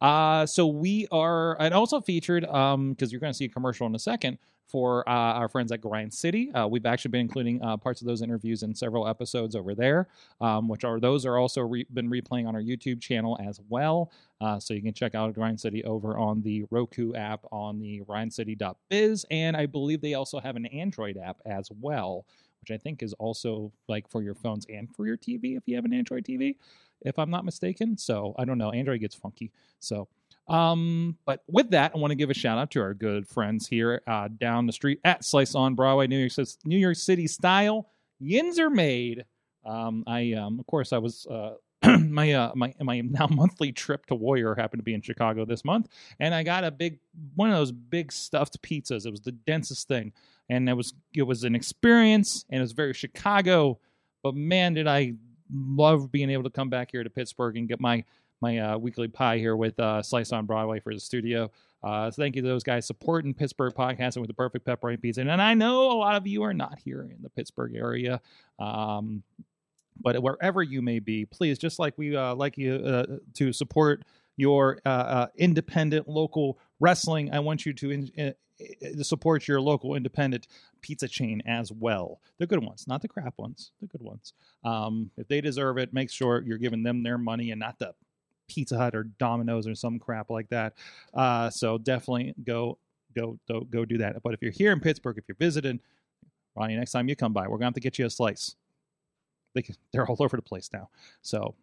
uh so we are and also featured um because you're going to see a commercial in a second for uh, our friends at Grind City. Uh, we've actually been including uh, parts of those interviews in several episodes over there, um, which are those are also re- been replaying on our YouTube channel as well. Uh, so you can check out Grind City over on the Roku app on the grindcity.biz, and I believe they also have an Android app as well, which I think is also like for your phones and for your TV if you have an Android TV, if I'm not mistaken. So I don't know, Android gets funky. So um, but with that, I want to give a shout out to our good friends here uh, down the street at Slice on Broadway, New York, New York City style. Yins are made. Um, I um, of course I was uh, my uh, my my now monthly trip to Warrior happened to be in Chicago this month, and I got a big one of those big stuffed pizzas. It was the densest thing, and it was it was an experience, and it was very Chicago. But man, did I love being able to come back here to Pittsburgh and get my my uh, weekly pie here with uh, Slice on Broadway for the studio. Uh, so thank you to those guys supporting Pittsburgh podcasting with the perfect pepperoni pizza. And I know a lot of you are not here in the Pittsburgh area. Um, but wherever you may be, please, just like we uh, like you uh, to support your uh, independent local wrestling, I want you to in, support your local independent pizza chain as well. The good ones, not the crap ones, the good ones. Um, if they deserve it, make sure you're giving them their money and not the Pizza Hut or Domino's or some crap like that. Uh, so definitely go go go go do that. But if you're here in Pittsburgh, if you're visiting, Ronnie, next time you come by, we're gonna have to get you a slice. They can, they're all over the place now. So,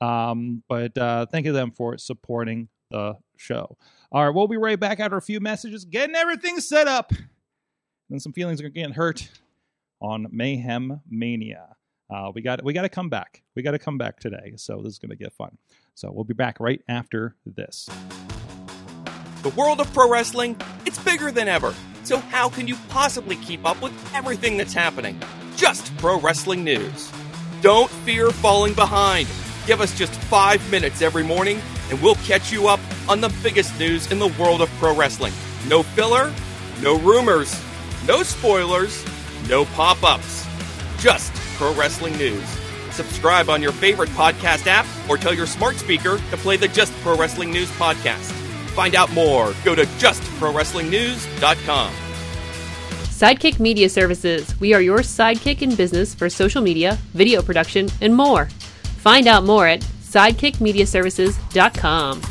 um, but uh, thank you them for supporting the show. All right, we'll be right back after a few messages, getting everything set up. And some feelings are getting hurt on Mayhem Mania. Uh, we got we got to come back. We got to come back today. So this is going to get fun. So we'll be back right after this. The world of pro wrestling, it's bigger than ever. So how can you possibly keep up with everything that's happening? Just pro wrestling news. Don't fear falling behind. Give us just five minutes every morning, and we'll catch you up on the biggest news in the world of pro wrestling. No filler, no rumors, no spoilers, no pop ups. Just pro wrestling news. Subscribe on your favorite podcast app or tell your smart speaker to play the Just Pro Wrestling News podcast. Find out more. Go to justprowrestlingnews.com. Sidekick Media Services. We are your sidekick in business for social media, video production, and more. Find out more at sidekickmediaservices.com.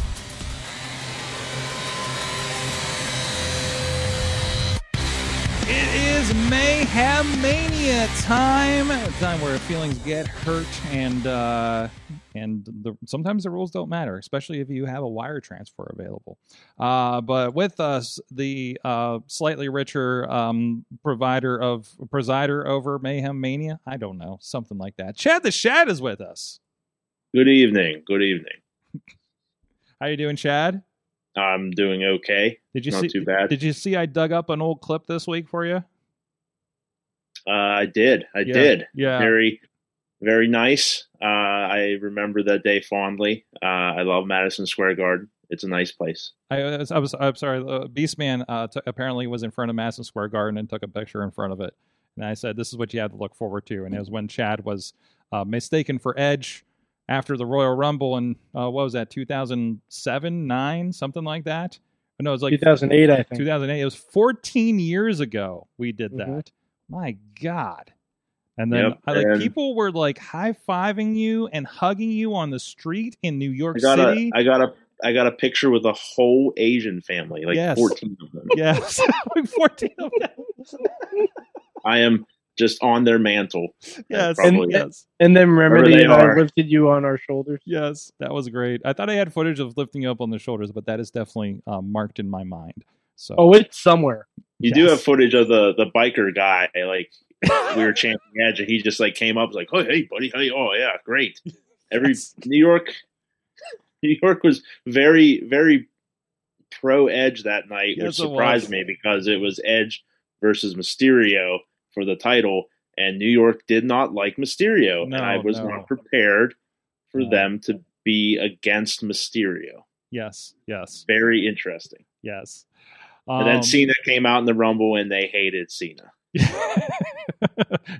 It is Mayhem Mania time. A time where feelings get hurt, and uh, and the, sometimes the rules don't matter, especially if you have a wire transfer available. Uh, but with us, the uh, slightly richer um, provider of presider over Mayhem Mania, I don't know, something like that. Chad the Shad is with us. Good evening. Good evening. How you doing, Chad? I'm doing okay. Did you Not see? too bad. Did you see? I dug up an old clip this week for you. Uh, I did. I Yeah, did. yeah. Very, very nice. Uh, I remember that day fondly. Uh, I love Madison Square Garden. It's a nice place. I was, I was I'm sorry. Uh, Beastman uh, t- apparently was in front of Madison Square Garden and took a picture in front of it. And I said, "This is what you have to look forward to." And it was when Chad was uh, mistaken for Edge after the Royal Rumble in uh, what was that 2007, nine, something like that. No, it was like 2008, I think. 2008. It was 14 years ago we did that. Mhm. My God. And then Yep, I, like and- people were like high fiving you and hugging you on the street in New York I got City. a. I got a. I got a picture with a whole Asian family, like Yes. 14 of them. yes, 14 of them. I am just on their mantle. Yes, Probably. yes, And then remember Wherever that they you and I lifted you on our shoulders. yes. That was great. I thought I had footage of lifting you up on the shoulders, but that is definitely um, marked in my mind. So Oh, it's somewhere. You do have footage of the the biker guy, like we were chanting Edge, and he just like came up, was like, "Oh, hey, buddy, hey, oh yeah, great." Every Yes. New York, New York was very, very pro Edge that night, Yes, which surprised me because it was Edge versus Mysterio for the title, and New York did not like Mysterio, and I was no. not prepared for No. them to be against Mysterio. yes, yes, Very interesting. yes. And then Um, Cena came out in the Rumble, and they hated Cena.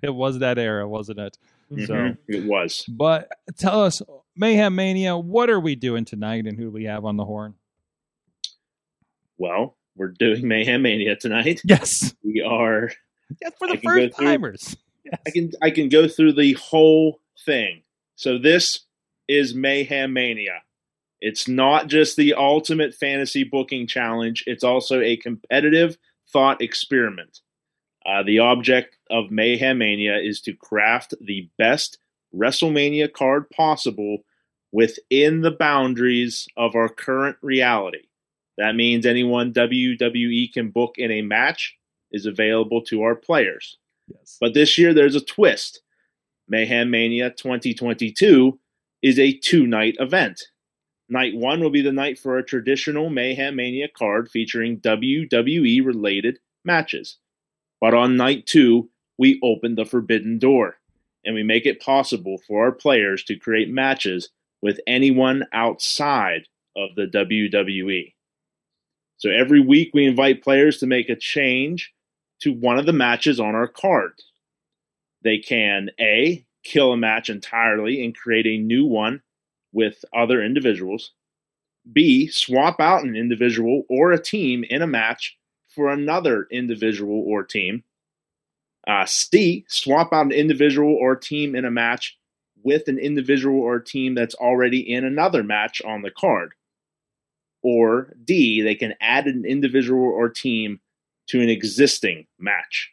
it was that era, wasn't it? So, Mhm. it was. but tell us, Mayhem Mania, what are we doing tonight, and who do we have on the horn? Well, we're doing Mayhem Mania tonight. Yes, We are. Yes, for the first through- timers. Yes. I can I can go through the whole thing. So this is Mayhem Mania. It's not just the ultimate fantasy booking challenge. It's also a competitive thought experiment. Uh, the object of Mayhem Mania is to craft the best WrestleMania card possible within the boundaries of our current reality. That means anyone WWE can book in a match is available to our players. yes. But this year there's a twist. Mayhem Mania 2022 is a two night event. Night one will be the night for a traditional Mayhem Mania card featuring WWE related matches. But on night two, we open the forbidden door and we make it possible for our players to create matches with anyone outside of the WWE. So every week we invite players to make a change to one of the matches on our card. They can A, kill a match entirely and create a new one with other individuals. B. Swap out an individual or a team in a match for another individual or team. Uh, C. Swap out an individual or team in a match with an individual or team that's already in another match on the card. Or D. They can add an individual or team to an existing match.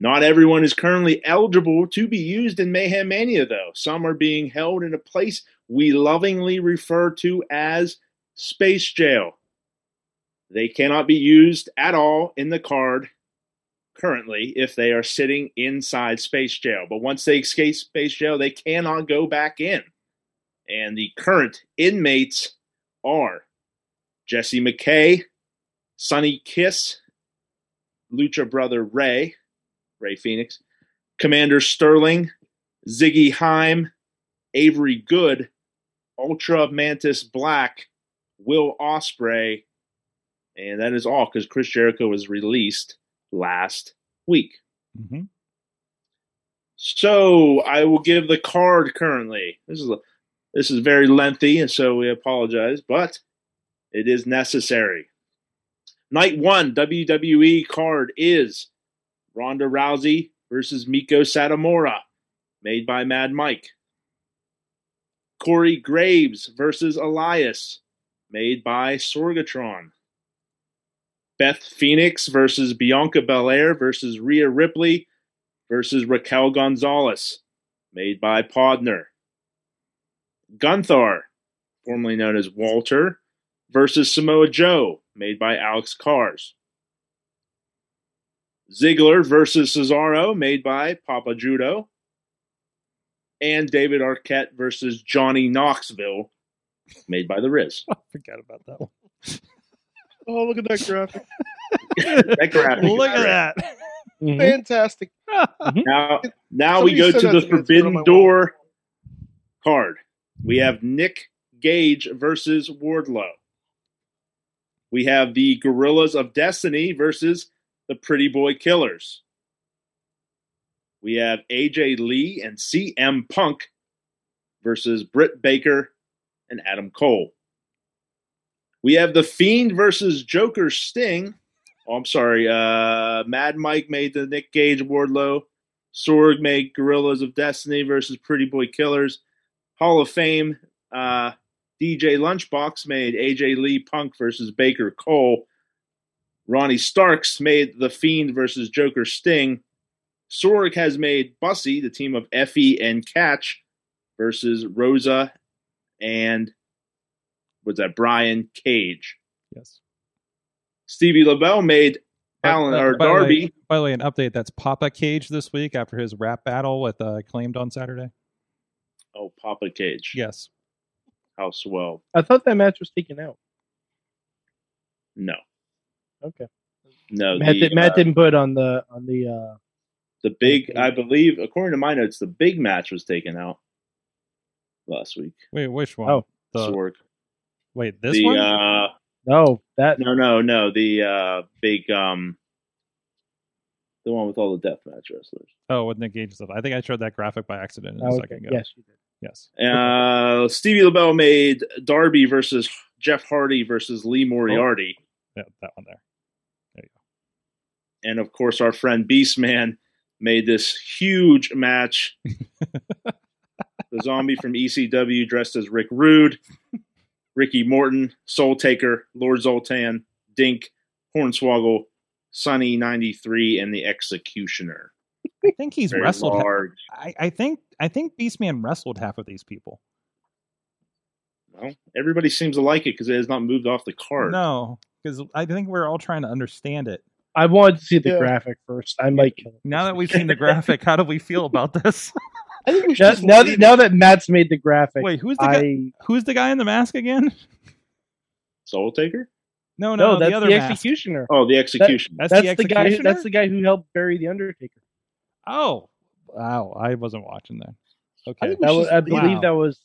Not everyone is currently eligible to be used in Mayhem Mania, though. Some are being held in a place we lovingly refer to as Space Jail. They cannot be used at all in the card currently if they are sitting inside Space Jail. But once they escape Space Jail, they cannot go back in. And the current inmates are Jessie McKay, Sonny Kiss, Lucha Brother Rey, Rey Fenix, Commander Sterling, Ziggy Haim, Avery Good, Ultra Mantis Black, Will Ospreay, and that is all because Chris Jericho was released last week. hmm So I will give the card currently. This is this is very lengthy, and so we apologize, but it is necessary. Night one WWE card is Ronda Rousey versus Meiko Satomura, made by Mad Mike. Corey Graves versus Elias, made by Sorgatron. Beth Phoenix versus Bianca Belair versus Rhea Ripley versus Raquel Gonzalez, made by Podner. Gunther, formerly known as Walter, versus Samoa Joe, made by Alex Cars. Ziggler versus Cesaro, made by Papa Judo. And David Arquette versus Johnny Knoxville, made by The Riz. Forget about that one. Oh, look at that graphic. That graphic Look at great. that. Mhm. Fantastic. Now, now we go to the to me, it's put on Forbidden. Door card. We have Nick Gage versus Wardlow. We have the Guerrillas of Destiny versus the Pretty Boy Killers. We have AJ Lee and CM Punk versus Britt Baker and Adam Cole. We have The Fiend versus Joker Sting. Oh, I'm sorry. Uh, Mad Mike made the Nick Gage Wardlow. Sorg made Guerrillas of Destiny versus Pretty Boy Killers. Hall of Fame uh, DJ Lunchbox made AJ Lee Punk versus Baker Cole. Ronnie Starks made The Fiend versus Joker Sting. Sorg has made Bussy, the team of Effy and Katch, versus Rosa and was that Brian Cage. Yes. Stevie LaBelle made Alan Uh, or by the way- Darby. by the way, an update that's Papa Cage this week after his rap battle with uh, Claimed on Saturday. Oh, Papa Cage. Yes. How swell. I thought that match was taken out. No, Okay. no. Matt, the, did, Matt uh, didn't put on the on the. uh the big, I believe, according to my notes, the big match was taken out last week. Wait, which one? Oh, the, Sorg. wait, this the one? uh, No, that no, no, no. The uh, big, um, the one with all the deathmatch wrestlers. oh, with Nick Gage stuff. I think I showed that graphic by accident a okay. second ago. Yes, you did. Yes. Uh, Stevie LaBelle made Darby versus Jeff Hardy versus Lee Moriarty. Yeah, that one there. There you go. And of course our friend Beastman made this huge match. the zombie from ECW dressed as Rick Rude, Ricky Morton, Soul Taker, Lord Zoltan, Dink, Hornswoggle, Sunny ninety three, and the Executioner. I think he's Very wrestled. ha- large. I, I think I think Beastman wrestled half of these people. Well, everybody seems to like it because it has not moved off the card. No, because I think we're all trying to understand it. I wanted to see the Yeah. graphic first. I might kill it. Now that we've seen the graphic, how do we feel about this? I think we should Now, just now, that, now that Matt's made the graphic, Wait, who's the guy? Who's the guy in the mask again? Soul Taker. No, no, no, that's the other the mask. executioner. Oh, the Executioner. That's, That's the, the, guy. Who, executioner? that's the guy who helped bury the Undertaker. Oh, wow! I wasn't watching that. Okay, think we That should was, I just leave believe Wow. that was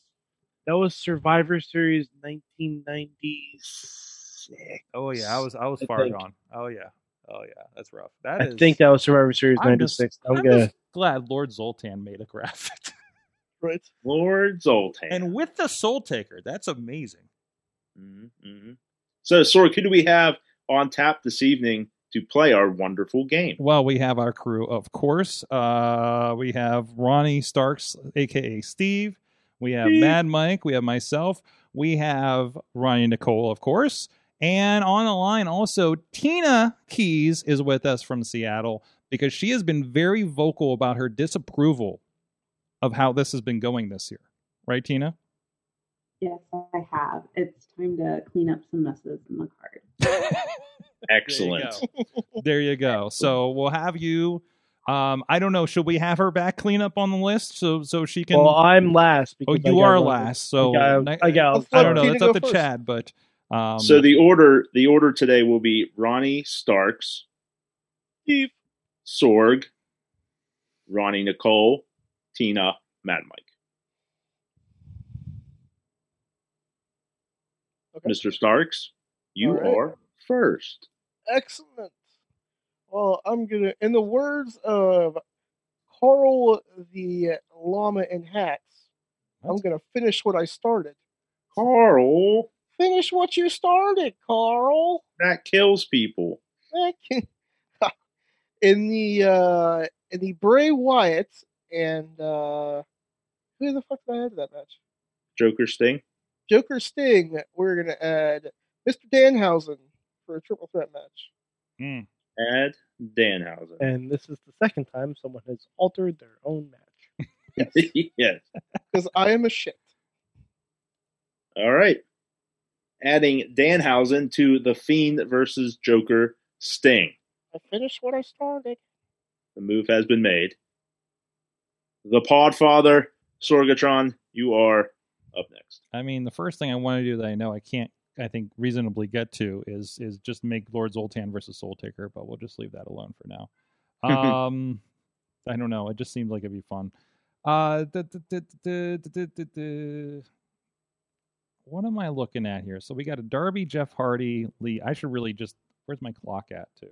that was Survivor Series 1996. oh yeah, I was I was I far think. gone. Oh yeah, oh yeah, that's rough. That I is- think that was Survivor Series I'm just- 96. I'm, I'm gonna. just glad Lord Zoltan made a graphic, right. Lord Zoltan. and with the Soul Taker, that's amazing. Mm-hmm. So, Sorg, who do we have on tap this evening to play our wonderful game? Well, we have our crew, of course. Uh, we have Ronnie Starks, aka Steve. We have Steve. Mad Mike. We have myself. We have Ronnie Nicole, of course. And on the line also, Tina Keys is with us from Seattle because she has been very vocal about her disapproval of how this has been going this year. Right, Tina? Yes, I have. It's time to clean up some messes in the card. Excellent. There you go. So we'll have you. Um, I don't know. Should we have her back clean up on the list so so she can? Well, I'm last. oh, because I you got are one. last. So I got. I got I don't know. Tina That's up to first. Chad, but um, so the order the order today will be Ronnie Starks, Steve. Sorg, Ronnie Nicole, Tina, Mad Mike. Okay. Mr. Starks, you All right. are first. Excellent. Well, I'm gonna, in the words of Carl the llama in hats, I'm gonna finish what I started. Carl, Finish what you started, Carl. that kills people. That can- in the uh in the Bray Wyatt and uh who the fuck did I add to that match? Joker Sting. Joker Sting. We're gonna add Mr. Danhausen for a triple threat match. mm, Add Danhausen. And this is the second time someone has altered their own match. yes. Because I am a shit. All right. Adding Danhausen to the Fiend versus Joker Sting. I finished what I started. The move has been made. The Podfather, Sorgatron, you are up next. I mean, the first thing I want to do that I know I can't, I think, reasonably get to is is just make Lord Zoltan versus Soul Taker, but we'll just leave that alone for now. Um, I don't know. It just seemed like it'd be fun. Uh, the, the, the, the, the, the, the, what am I looking at here? So we got a Darby, Jeff Hardy, Lee. I should really just. Where's my clock at too?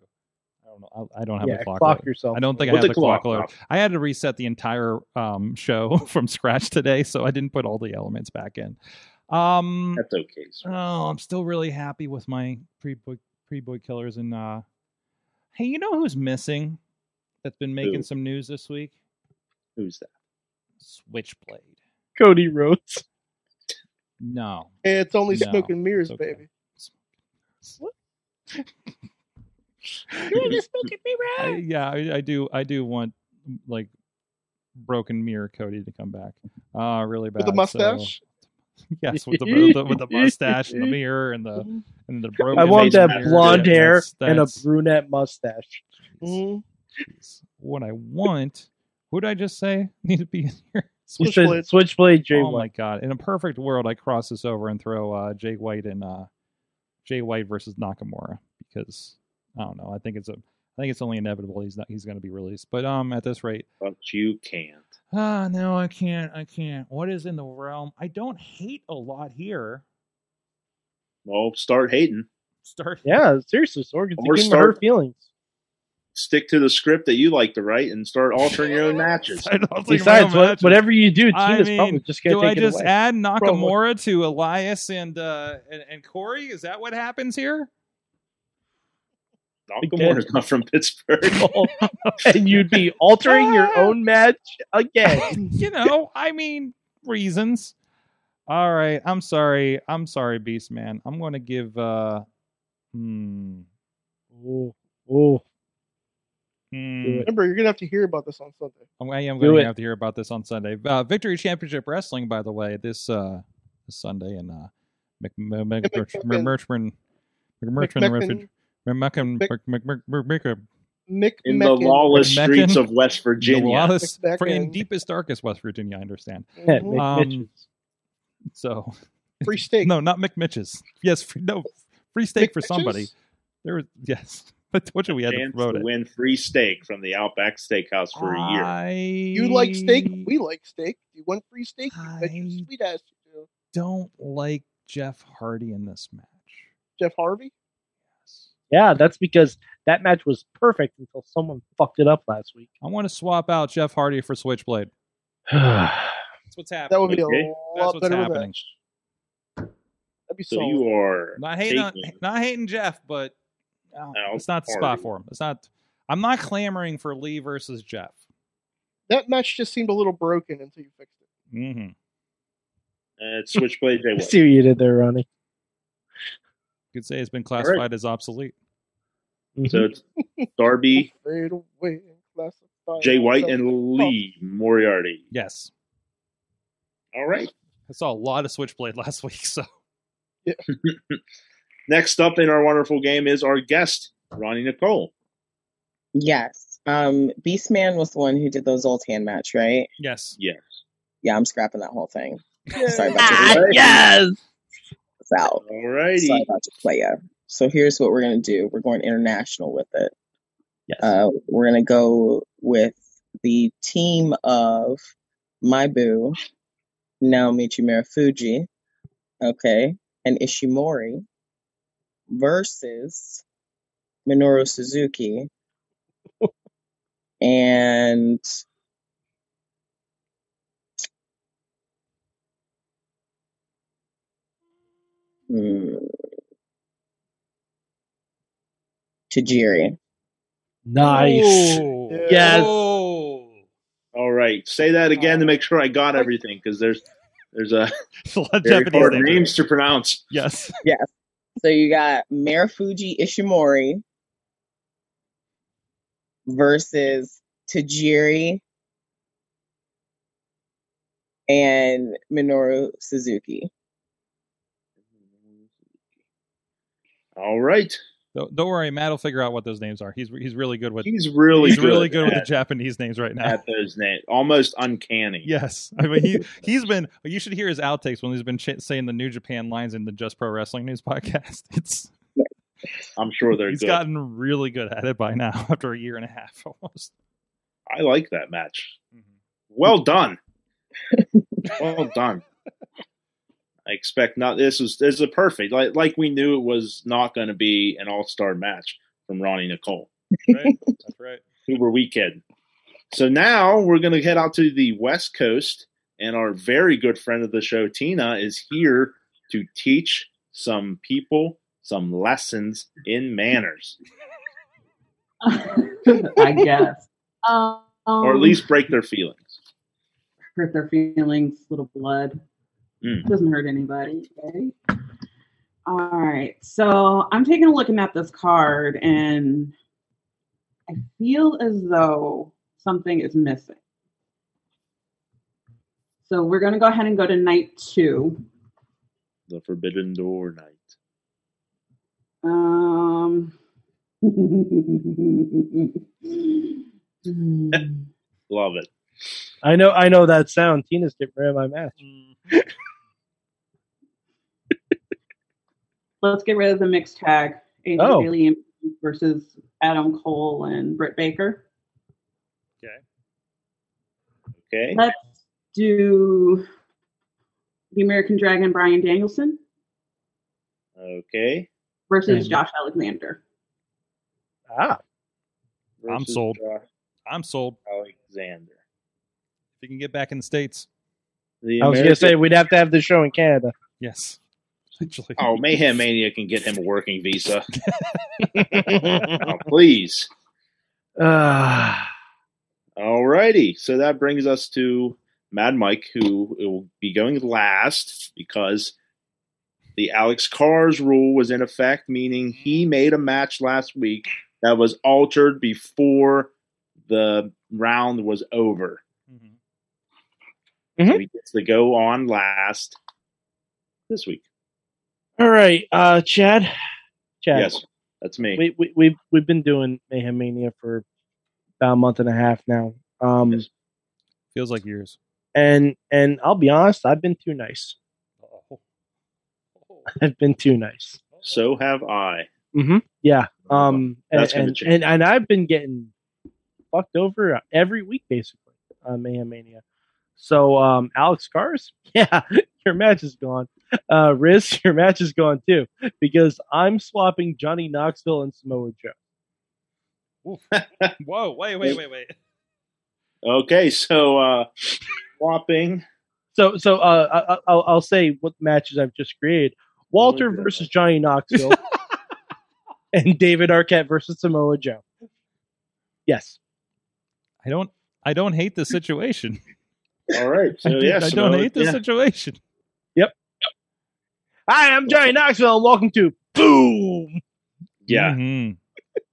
I don't know. I, I don't have yeah, the clock. clock yourself. I don't think Put I have the clock, clock I had to reset the entire um, show from scratch today, so I didn't put all the elements back in. Um, That's okay. sir. oh, I'm still really happy with my pre boy pre boy killers. And uh, hey, you know who's missing? That's been making Who? some news this week. Who's that? Switchblade. Cody Rhodes. No, Hey, it's only No, smoke and mirrors, it's okay. baby. I, yeah, I, I do. I do want like broken mirror Cody to come back. Uh really bad. With the so- mustache. yes, with the, with the with the mustache and the mirror and the and the broken. I want that Face blonde Yeah, hair that's- and a brunette mustache. Mhm. what I want. Who did I just say need to be in here? You Switchblade. Switchblade Jay oh my god! In a perfect world, I cross this over and throw uh, Jay White and uh, Jay White versus Nakamura because I don't know. I think it's a. I think it's only inevitable he's not. He's going to be released. But um, at this rate, But you can't. ah, no, I can't. I can't. What is in the realm? I don't hate a lot here. Well, start hating. Start. Yeah, seriously, Sorg. It's Or a game of start- hurt feelings. Stick to the script that you like to write and start altering your own matches. I don't think my Besides, own what, matches- whatever you do, I Tina's mean, probably just going do to I take it just away. add Nakamura to Elias and uh and, and Corey? Is that what happens here? Nakamura's not from Pittsburgh. and you'd be altering your own match again. you know, I mean, reasons. All right, I'm sorry. I'm sorry, Beast Man. I'm going to give. uh Hmm. Oh, oh. hmm. Remember, you're gonna have to hear about this on Sunday. I'm, I am Do going it. to have to hear about this on Sunday. Uh, Victory Championship Wrestling, by the way, this uh this Sunday in uh Mc, Mc, Mc, Mc. Mc- In the lawless Meccan? streets of West Virginia. Lawless, for in deepest darkest West Virginia, I understand. Yeah. Um, So Free steak. no, not McMitch's. Yes, free, no free steak for McMitch's? somebody. There was yes. But what should we have to promote to it? win free steak from the Outback Steakhouse for a year. I You like steak? We like steak. You want free steak? You bet your I- sweet ass you do. don't like Jeff Hardy in this match. Jeff Harvey. Yeah, that's because that match was perfect until someone fucked it up last week. I want to swap out Jeff Hardy for Switchblade. That's what's happening. That would be Okay. a That's lot what's better happening. match. That'd be So solid. you are Not hating, on, not hating Jeff, but uh, it's not the spot for him. It's not. I'm not clamoring for Lee versus Jeff. that match just seemed a little broken until you fixed it. Mm-hmm. uh, Switchblade Jay I see what you did there, Ronnie. You could say it's been classified as obsolete. So it's Darby, Fade away and classify Jay White, and Lee Moriarty. Yes, All right. I saw a lot of Switchblade last week. So Next up in our wonderful game is our guest, Roni Nicole. Yes. Um, Beastman was the one who did those old hand match, right? yes, Yes. Yeah, I'm scrapping that whole thing. Sorry about Ah, you. yes. It's out. All righty. About you, playa. So here's what we're gonna do. We're going international with it. Yes. Uh, we're gonna go with the team of my boo, Naomichi Marufuji, okay, and Ishimori versus Minoru Suzuki and hmm, Tajiri. Nice. Ooh. Yes. Oh. All right. Say that again to make sure I got everything because there's there's a a lot very Japanese hard names. names to pronounce. Yes. Yes. So you got Marufuji Ishimori versus Tajiri and Minoru Suzuki. All right. Don't, don't worry, Matt will figure out what those names are. He's he's really good with He's really he's good really good with the Japanese names right now. at those names. Almost uncanny. Yes, I mean he he's been. You should hear his outtakes when he's been ch- saying the New Japan lines in the Just Pro Wrestling News podcast. It's I'm sure they're he's good. gotten really good at it by now after a year and a half almost. I like that match. Mhm. Well done. well done. I expect not. This is this is a perfect. Like like we knew it was not going to be an all star match from Roni Nicole. Right? That's right. Who were we kidding? So now we're going to head out to the West Coast, and our very good friend of the show, Tina, is here to teach some people some lessons in manners, I guess. Um, or at least break their feelings. hurt their feelings, little blood. Mm. Doesn't hurt anybody. Okay. All right. So I'm taking a look at this card and I feel as though something is missing. So we're going to go ahead and go to night two. The Forbidden Door night. Um, Love it. I know. I know that sound. Tina's getting rid of my match. Let's get rid of the mixed tag. AJ Oh. Bailey versus Adam Cole and Britt Baker. Okay. Okay. Let's do the American Dragon Brian Danielson Okay. versus And- Josh Alexander. Ah, I'm sold. Josh I'm sold. Alexander. If you can get back in the states, The I was gonna say we'd have to have the show in Canada. yes. Essentially. Oh, Mayhem Mania can get him a working visa. oh, please. Ah, Alrighty. So that brings us to Mad Mike, who will be going last because the Alex Cars rule was in effect, meaning he made a match last week that was altered before the round was over. Mhm. So he gets to go on last this week. All right, uh, Chad. Chad. Yes, that's me. we, we we've we've been doing Mayhem Mania for about a month and a half now. Um, Yes. Feels like years. and and I'll be honest, I've been too nice. Oh. I've been too nice. So have I. Mm-hmm. Yeah. Um. And, That's gonna and, change. and and I've been getting fucked over every week basically on Mayhem Mania. So um, Alex Cars, yeah, your match is gone. Uh, Riz, your match is gone too because I'm swapping Johnny Knoxville and Samoa Joe. Whoa! Wait! Wait! Wait! Wait! Okay, so uh swapping. So so uh, I, I'll I'll say what matches I've just created. Walter Okay. versus Johnny Knoxville, and David Arquette versus Samoa Joe. Yes. I don't. I don't hate the situation. All right. So I, do- yeah, I don't hate the yeah. situation. Hi, I'm Johnny Knoxville, and welcome to Boom. Yeah. Mhm.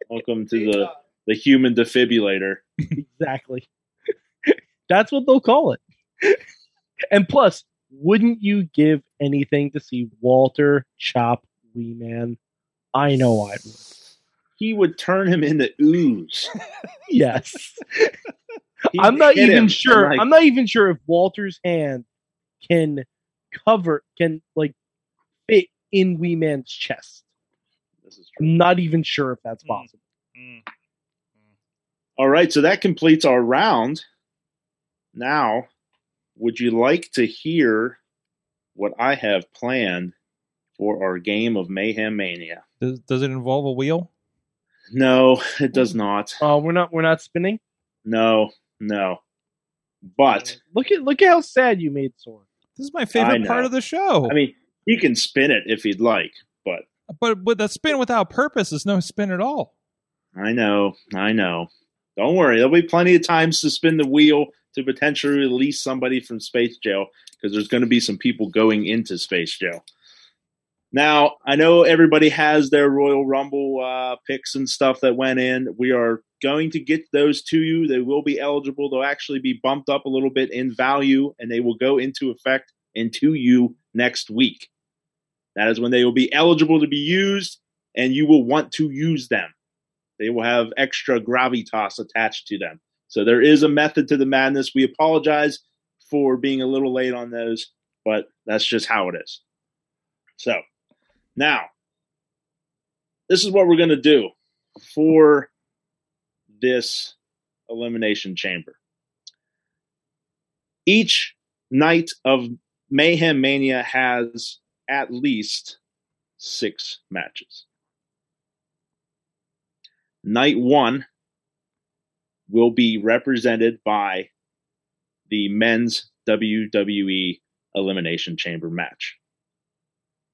Welcome to the the human defibrillator. Exactly. That's what they'll call it. And plus, wouldn't you give anything to see Walter chop Wee Man? I know I would. He would turn him into ooze. Yes. He'd I'm not even him, sure. like- I'm not even sure if Walter's hand can cover can like fit in Wee Man's chest. This is true. I'm not even sure if that's Mm. possible. Mm. Mm. All right, so that completes our round. Now, would you like to hear what I have planned for our game of Mayhem Mania? Does, does it involve a wheel? No, it does not. Oh, we're not we're not spinning. No, no. But Look at look at how sad you made Sorg. This is my favorite part of the show. I mean, he can spin it if he'd like, but but with a spin without purpose is no spin at all. I know, I know. Don't worry, there'll be plenty of times to spin the wheel to potentially release somebody from space jail because there's going to be some people going into space jail. Now, I know everybody has their Royal Rumble uh, picks and stuff that went in. We are going to get those to you. They will be eligible. They'll actually be bumped up a little bit in value, and they will go into effect into you next week. That is when they will be eligible to be used, and you will want to use them. They will have extra gravitas attached to them. So there is a method to the madness. We apologize for being a little late on those, but that's just how it is. So now, this is what we're going to do for this elimination chamber. Each night of Mayhem Mania has at least six matches. Night one will be represented by the men's WWE Elimination Chamber match.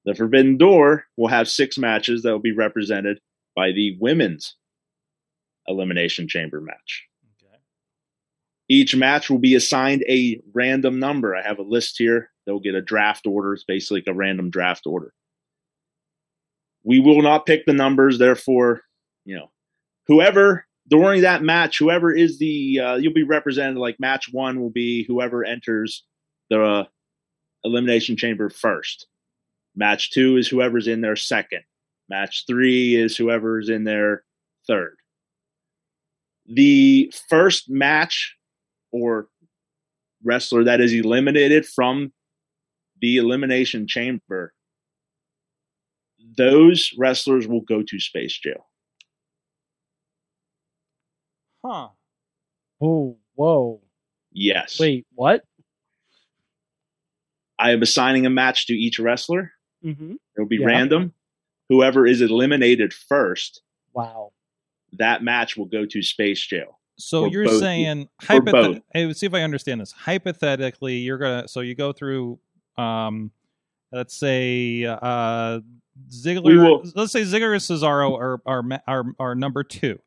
The Forbidden Door will have six matches that will be represented by the women's Elimination Chamber match. Each match will be assigned a random number. I have a list here. They'll get a draft order. It's basically like a random draft order. We will not pick the numbers, therefore, you know, whoever during that match, whoever is the uh, you'll be represented. Like match one will be whoever enters the uh, elimination chamber first. Match two is whoever's in there second. Match three is whoever's in there third. The first match or wrestler that is eliminated from the elimination chamber, those wrestlers will go to space jail. Huh. Oh, whoa. Yes. Wait, what? I am assigning a match to each wrestler. Mm-hmm. It'll be Yeah. random. Whoever is eliminated first, Wow. that match will go to space jail. So For you're both. saying For both. hypothetically, see if I understand this. Hypothetically, you're gonna so you go through, um, let's say uh, Ziggler. Let's say Ziggler and Cesaro are are are, are number two.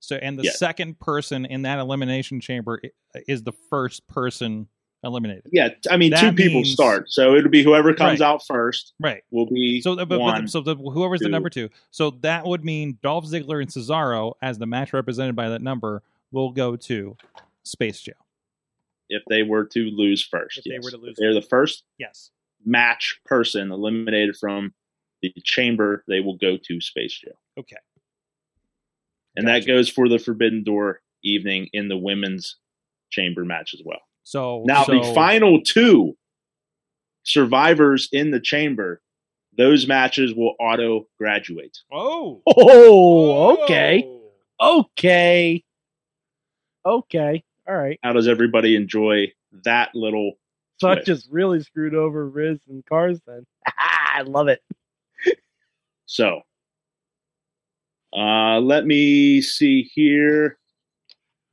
So and the Yes. second person in that elimination chamber is the first person eliminated. Yeah, I mean, That two people start, so it'll be whoever comes Right. out first Right. will be So, the, but, one. but, so the, whoever's the number two. So that would mean Dolph Ziggler and Cesaro, as the match represented by that number, will go to Space Jail. If they were to lose first. If they were to lose, if they're the first Yes. match person eliminated from the chamber, they will go to space jail. Okay. And that goes for the Forbidden Door evening in the women's chamber match as well. So Now so, the final two survivors in the chamber, those matches will auto graduate. Oh. Oh, okay. Okay. Okay. All right. How does everybody enjoy that little twist? just really screwed over Riz and Cars then. I love it. So, uh, let me see here.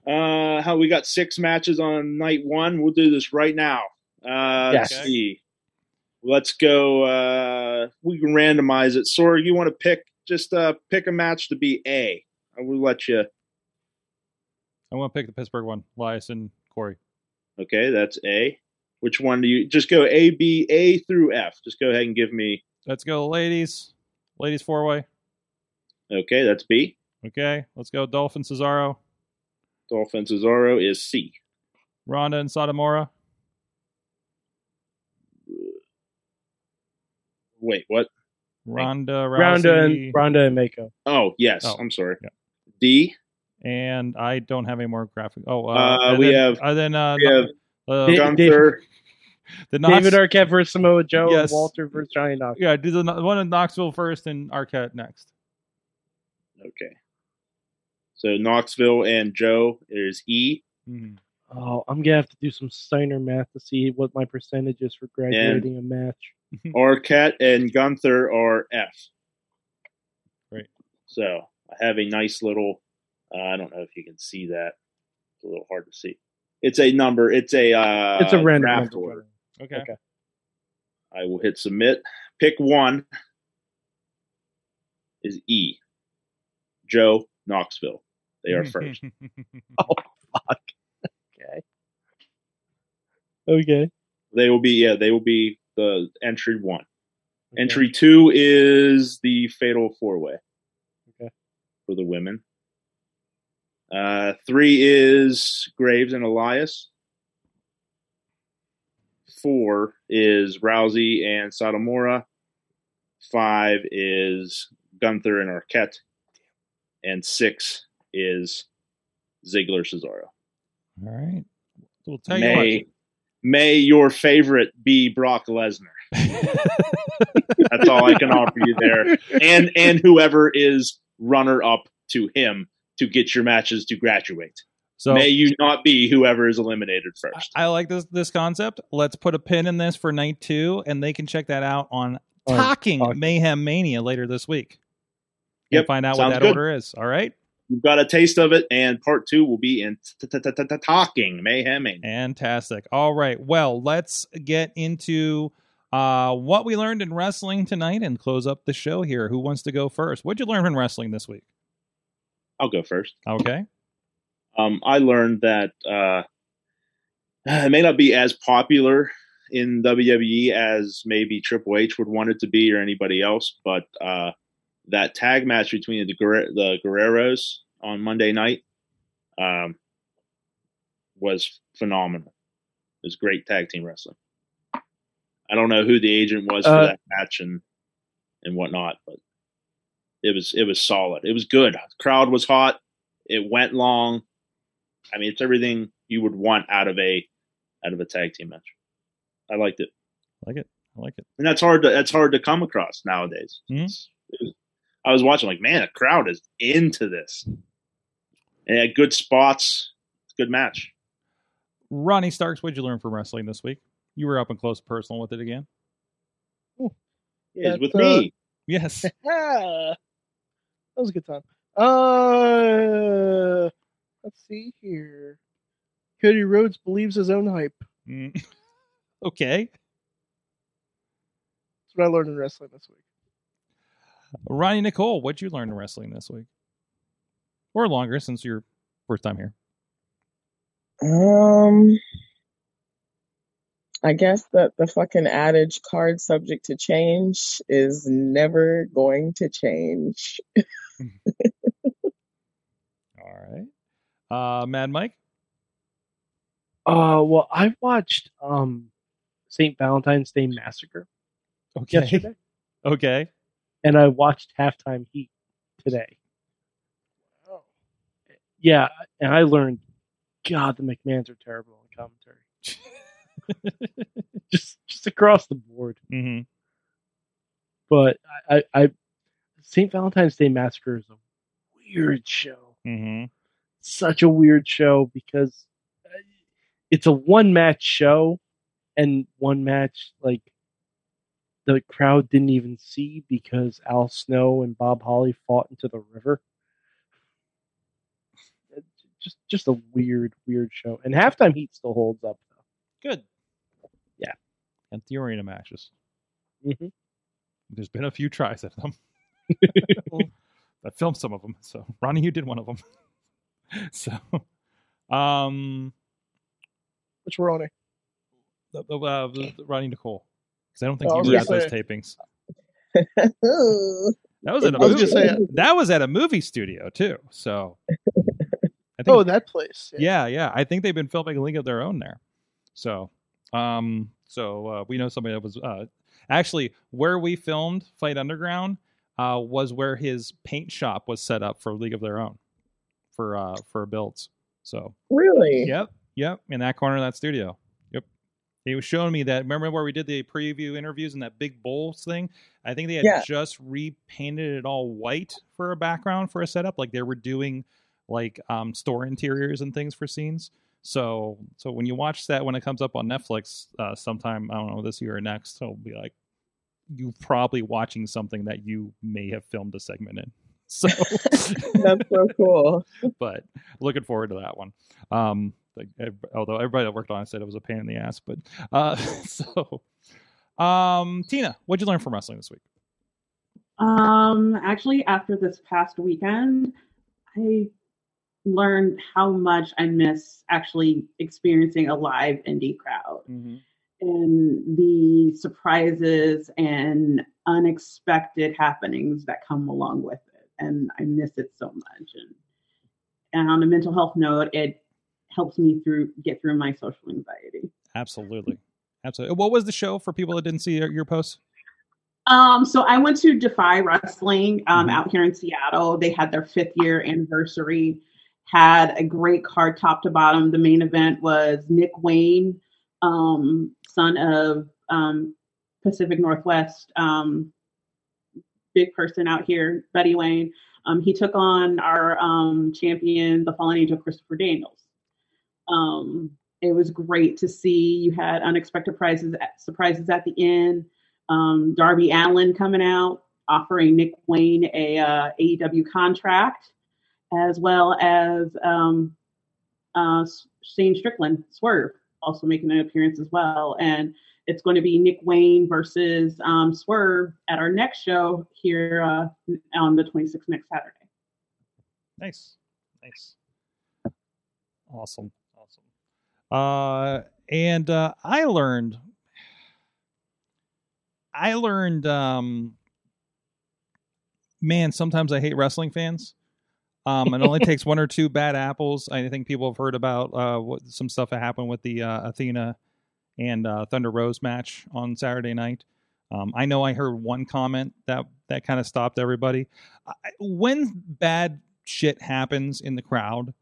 Uh, how we got six matches on night one. We'll do this right now. Uh, Yes. Let's see. let's go. Uh, we can randomize it. Sorg, you want to pick? Just uh, pick a match to be A. I will let you. I want to pick the Pittsburgh one. Elias and Corey. Okay, that's A. Which one do you just go A, B, A through F? Just go ahead and give me. Let's go, ladies. Ladies four way. Okay, that's B. Okay. Let's go, Dolphin Cesaro, Dolphin Cesaro is C. Ronda and Satomura. Wait, what? Ronda, Ronda and Ronda and Mako. Oh, yes. Oh, I'm sorry. yeah. D. and I don't have any more graphic. Oh, uh, Uh, we then, have- uh, then uh, We have uh, Dave- Gunther. the Knox, David Arquette versus Samoa Joe Yes. and Walter versus Johnny Knoxville. Yeah, do the one in Knoxville first and Arquette next. Okay. So Knoxville and Joe is E. Mhm. Oh, I'm gonna have to do some Steiner math to see what my percentage is for graduating a match. Arquette and Gunther are F. Right. So I have a nice little. Uh, I don't know if you can see that. It's a little hard to see. It's a number. It's a. Uh, it's a random draft number. order. Okay. Okay. I will hit submit. Pick one. Is E. Joe Knoxville. They are first. Oh, Okay. Okay. they will be. Yeah, they will be the entry one. Okay. Entry two is the fatal four way. Okay. For the women. Uh, three is Graves and Elias. Four is Rousey and Satomura. Five is Gunther and Arquette. And six is Ziggler Cesaro. All right. We'll tell you May may your favorite be Brock Lesnar. That's all I can offer you there. And and whoever is runner up to him to get your matches to graduate. So may you not be whoever is eliminated first. I like this this concept. Let's put a pin in this for night two, and they can check that out on On Talking Talking. Mayhem Mania later this week. And Yep, find out what that good. order is. All right. You've got a taste of it, and part two will be in talking mayhem. Mania. Fantastic. All right. Well, let's get into uh, what we learned in wrestling tonight and close up the show here. Who wants to go first? What'd you learn from wrestling this week? I'll go first. Okay. um, I learned that uh, it may not be as popular in WWE as maybe Triple H would want it to be or anybody else, but uh, that tag match between the Guerre- the Guerreros on Monday night um, was phenomenal. It was great tag team wrestling. I don't know who the agent was for Uh, that match and and whatnot, but it was it was solid. It was good. crowd was hot. It went long. I mean, it's everything you would want out of a out of a tag team match. I liked it, I like it. I like it. and that's hard to that's hard to come across nowadays. Mhm. It was- I was watching like, man, the crowd is into this, and it had good spots. It's good match. Ronnie Starks, what'd you learn from wrestling this week? You were up and close personal with it again. Yeah, That's, it's with uh, me. Yes. That was a good time. Uh, let's see here. Cody Rhodes believes his own hype. Mm. okay. That's what I learned in wrestling this week. Roni Nicole, what'd you learn in wrestling this week? Or longer since your first time here. Um, I guess that the fucking adage card subject to change is never going to change. All right. Uh Mad Mike? Uh, well, I watched um St. Valentine's Day Massacre Okay. yesterday, Okay. and I watched Halftime Heat today. Oh. Yeah, and I learned, God, the McMahons are terrible in commentary. just just across the board. hmm But I, I, I St. Valentine's Day Massacre is a weird show. hmm Such a weird show because uh, it's a one match show, and one match like the crowd didn't even see because Al Snow and Bob Holly fought into the river. Just just a weird weird show, and halftime heat still holds up though. Good. Yeah. And the arena matches. Mhm. There's been a few tries at them. I filmed some of them. So Ronnie, you did one of them. so, um, Which Ronnie? the, the, uh, the, the Roni Nicole, because I don't think Oh, you were at those tapings. That was at a was movie. saying. That was at a movie studio too. So, I think Oh, that place. yeah, yeah. I think they've been filming a League of Their Own there. So, um, so uh, we know somebody that was uh, actually where we filmed Fight Underground uh, was where his paint shop was set up for League of Their Own for uh, for builds. So, Really? yep, yep, in that corner of that studio. Yep. He was showing me that. Remember where we did the preview interviews and that big bowls thing? I think they had Yeah. just repainted it all white for a background for a setup. Like they were doing like um, store interiors and things for scenes. So, so when you watch that when it comes up on Netflix uh, sometime, I don't know this year or next, it'll be like you probably watching something that you may have filmed a segment in. So, That's so cool. but looking forward to that one. Um, like, although everybody that worked on it said it was a pain in the ass, but uh, so, um, Tina, what'd you learn from wrestling this week? Um, actually, after this past weekend, I learned how much I miss actually experiencing a live indie crowd and the surprises and unexpected happenings that come along with it. And I miss it so much. And, and on a mental health note, it helps me through get through my social anxiety. Absolutely, absolutely. What was the show for people that didn't see your, your post? Um, so I went to Defy Wrestling um, out here in Seattle. They had their fifth year anniversary. Had a great card, top to bottom. The main event was Nick Wayne, um, son of um, Pacific Northwest, um, big person out here, Buddy Wayne. Um, he took on our um, champion, the fallen angel Christopher Daniels. Um, it was great to see. You had unexpected prizes, surprises at the end Darby Allin coming out offering Nick Wayne a uh, AEW contract, as well as um, uh, Shane Strickland, Swerve, also making an appearance as well. And it's going to be Nick Wayne versus um, Swerve at our next show here uh, on the 26th next Saturday. Nice, nice, awesome, awesome. Uh, and uh, I learned, I learned, um, man, sometimes I hate wrestling fans. Um, it only takes one or two bad apples. I think people have heard about uh, what some stuff that happened with the uh, Athena and uh, Thunder Rosa match on Saturday night. Um, I know I heard one comment that that kind of stopped everybody. I, when bad shit happens in the crowd,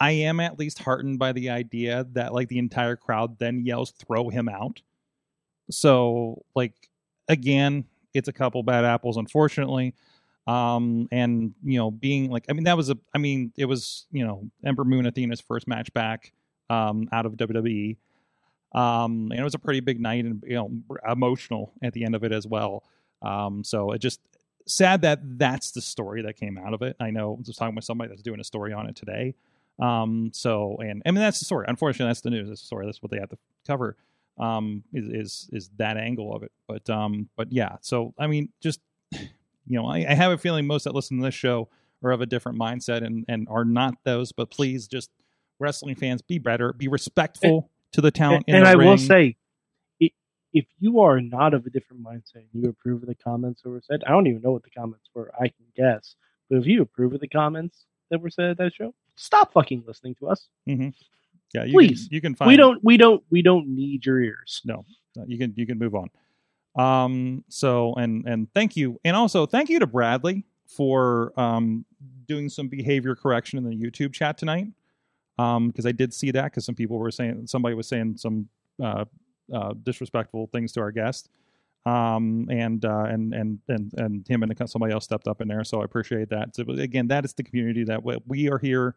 I am at least heartened by the idea that like the entire crowd then yells "throw him out." So like again, it's a couple bad apples, unfortunately. Um, and you know, being like, I mean, that was a, I mean, it was you know, Ember Moon Athena's first match back um, out of WWE. Um, and it was a pretty big night and you know emotional at the end of it as well. Um, so it just sad that that's the story that came out of it. I know I was talking with somebody that's doing a story on it today. Um, so and I mean that's the story. Unfortunately, that's the news. That's the story. That's what they have to cover. Um, is is is that angle of it? But um, but yeah. So I mean, just you know, I, I have a feeling most that listen to this show are of a different mindset and and are not those. But please, just wrestling fans, be better, be respectful to the talent. and in the I will say, if you are not of a different mindset, and you approve of the comments that were said. I don't even know what the comments were. I can guess, but if you approve of the comments that were said at that show, stop fucking listening to us. hmm Yeah, you Please, Can, you can find. we don't, we don't, we don't need your ears. No, you can you can move on. Um. So and and thank you, and also thank you to Bradley for um doing some behavior correction in the YouTube chat tonight. Um, because I did see that because some people were saying somebody was saying some uh, uh disrespectful things to our guest. Um and uh and and and and him and somebody else stepped up in there, so I appreciate that. So again, that is the community that we- we are here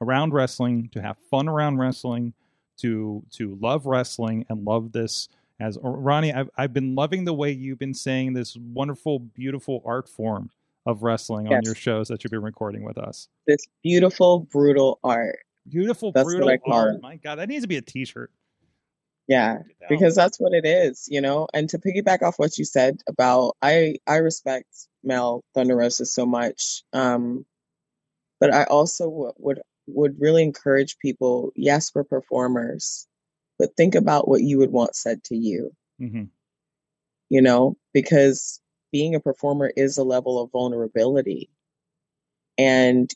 around wrestling to have fun around wrestling to to love wrestling and love this as Ronnie I've I've been loving the way you've been saying this wonderful beautiful art form of wrestling on your shows that you've been recording with us. This beautiful, brutal art. Beautiful That's brutal art. it. My god, that needs to be a t-shirt. Yeah, because that's what it is, you know. And to piggyback off what you said about, I I respect Mel Thunder Rosa so much, um, but I also w- would would really encourage people. Yes, we're performers, but think about what you would want said to you, Mhm. you know, because being a performer is a level of vulnerability, and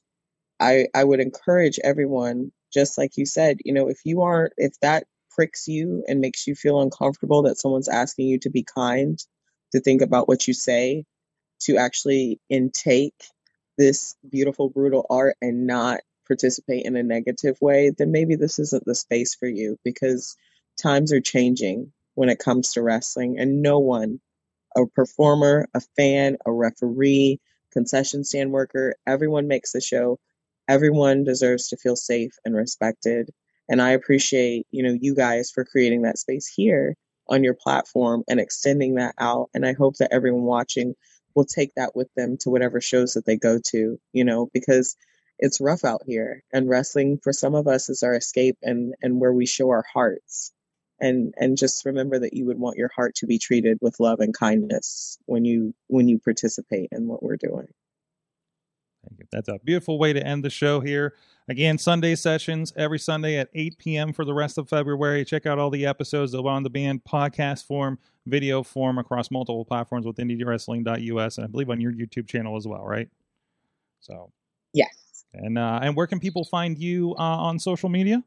I I would encourage everyone, just like you said, you know, if you aren't, if that pricks you and makes you feel uncomfortable that someone's asking you to be kind, to think about what you say, to actually intake this beautiful, brutal art and not participate in a negative way, then maybe this isn't the space for you because times are changing when it comes to wrestling and no one a performer, a fan, a referee, concession stand worker, everyone makes the show. Everyone deserves to feel safe and respected. And I appreciate, you know, you guys for creating that space here on your platform and extending that out. And I hope that everyone watching will take that with them to whatever shows that they go to, you know, because it's rough out here. And wrestling for some of us is our escape and, and where we show our hearts and and just remember that you would want your heart to be treated with love and kindness when you when you participate in what we're doing Thank you. That's a beautiful way to end the show here. Again, Sunday sessions every Sunday at 8 p.m. for the rest of February. Check out all the episodes of On the Band podcast form, video form across multiple platforms with IndyWrestling.us and I believe on your YouTube channel as well, right? So, yes and uh, and where can people find you uh, on social media?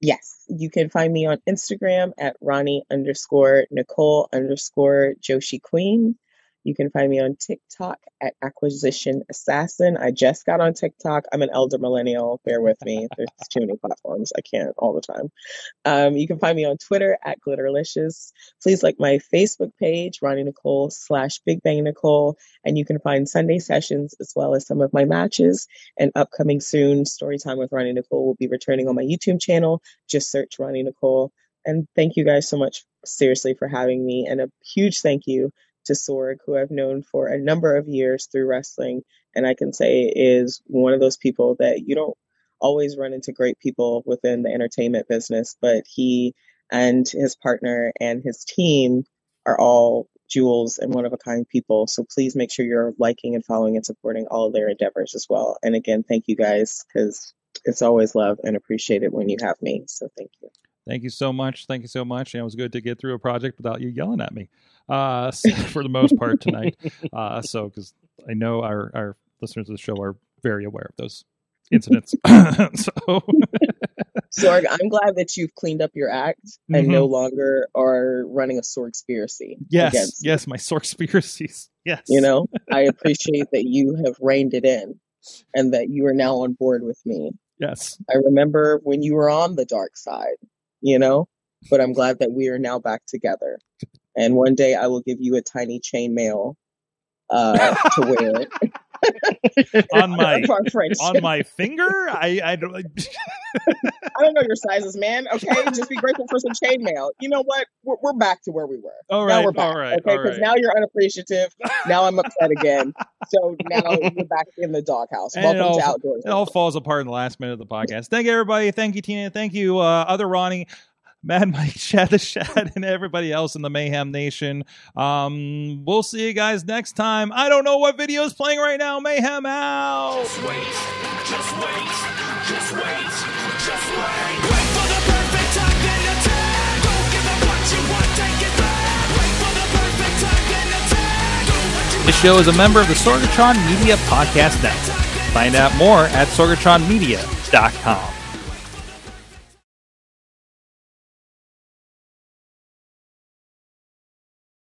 yes you can find me on instagram at roni underscore nicole underscore joshi queen you can find me on tiktok at acquisition assassin. I just got on tiktok. I'm an elder millennial. Bear with me. There's too many platforms. I can't all the time. Um, you can find me on twitter at glitterlicious. Please like my facebook page roni nicole slash big bang nicole. And you can find sunday sessions as well as some of my matches. And upcoming soon storytime with roni nicole will be returning on my youtube channel. Just search roni nicole. And thank you guys so much seriously for having me. And a huge thank you to Sorg, who I've known for a number of years through wrestling, and I can say is one of those people that you don't always run into great people within the entertainment business, but he and his partner and his team are all jewels and one of a kind people. So please make sure you're liking and following and supporting all of their endeavors as well. And again, thank you guys because it's always love and appreciated when you have me. So thank you. Thank you so much. Thank you so much. And it was good to get through a project without you yelling at me uh, for the most part tonight. Uh, so, because I know our, our listeners of the show are very aware of those incidents. so, Sorg, I'm glad that you've cleaned up your act and Mhm. no longer are running a Sorgspiracy yes, yes, my Sorgspiracies. Yes. You know, I appreciate that you have reined it in and that you are now on board with me. Yes. I remember when you were on the dark side, you know, but I'm glad that we are now back together. And one day I will give you a tiny chainmail uh, to wear on my of our friendship. on my finger. I I don't. I don't know your sizes, man. Okay, just be grateful for some chainmail. You know what? We're, we're back to where we were. All now right, we're back. all right, okay, because right. now you're unappreciative. Now I'm upset again. So now we're back in the doghouse. And Welcome all, to outdoors. it all falls apart in the last minute of the podcast. Thank you, everybody. Thank you, Tina. Thank you, uh, other Ronnie, Mad Mike, Chad the Shad, and everybody else in the Mayhem Nation. Um, we'll see you guys next time. I don't know what video is playing right now. Mayhem out. Just wait, just wait, just wait, just wait. Wait for the perfect time, then attack. Don't give up what you want, take it back. Wait for the perfect time, then attack. Do what you This show is a member of the Sorgatron Media Podcast Network. Find out more at sorgatronmedia.com.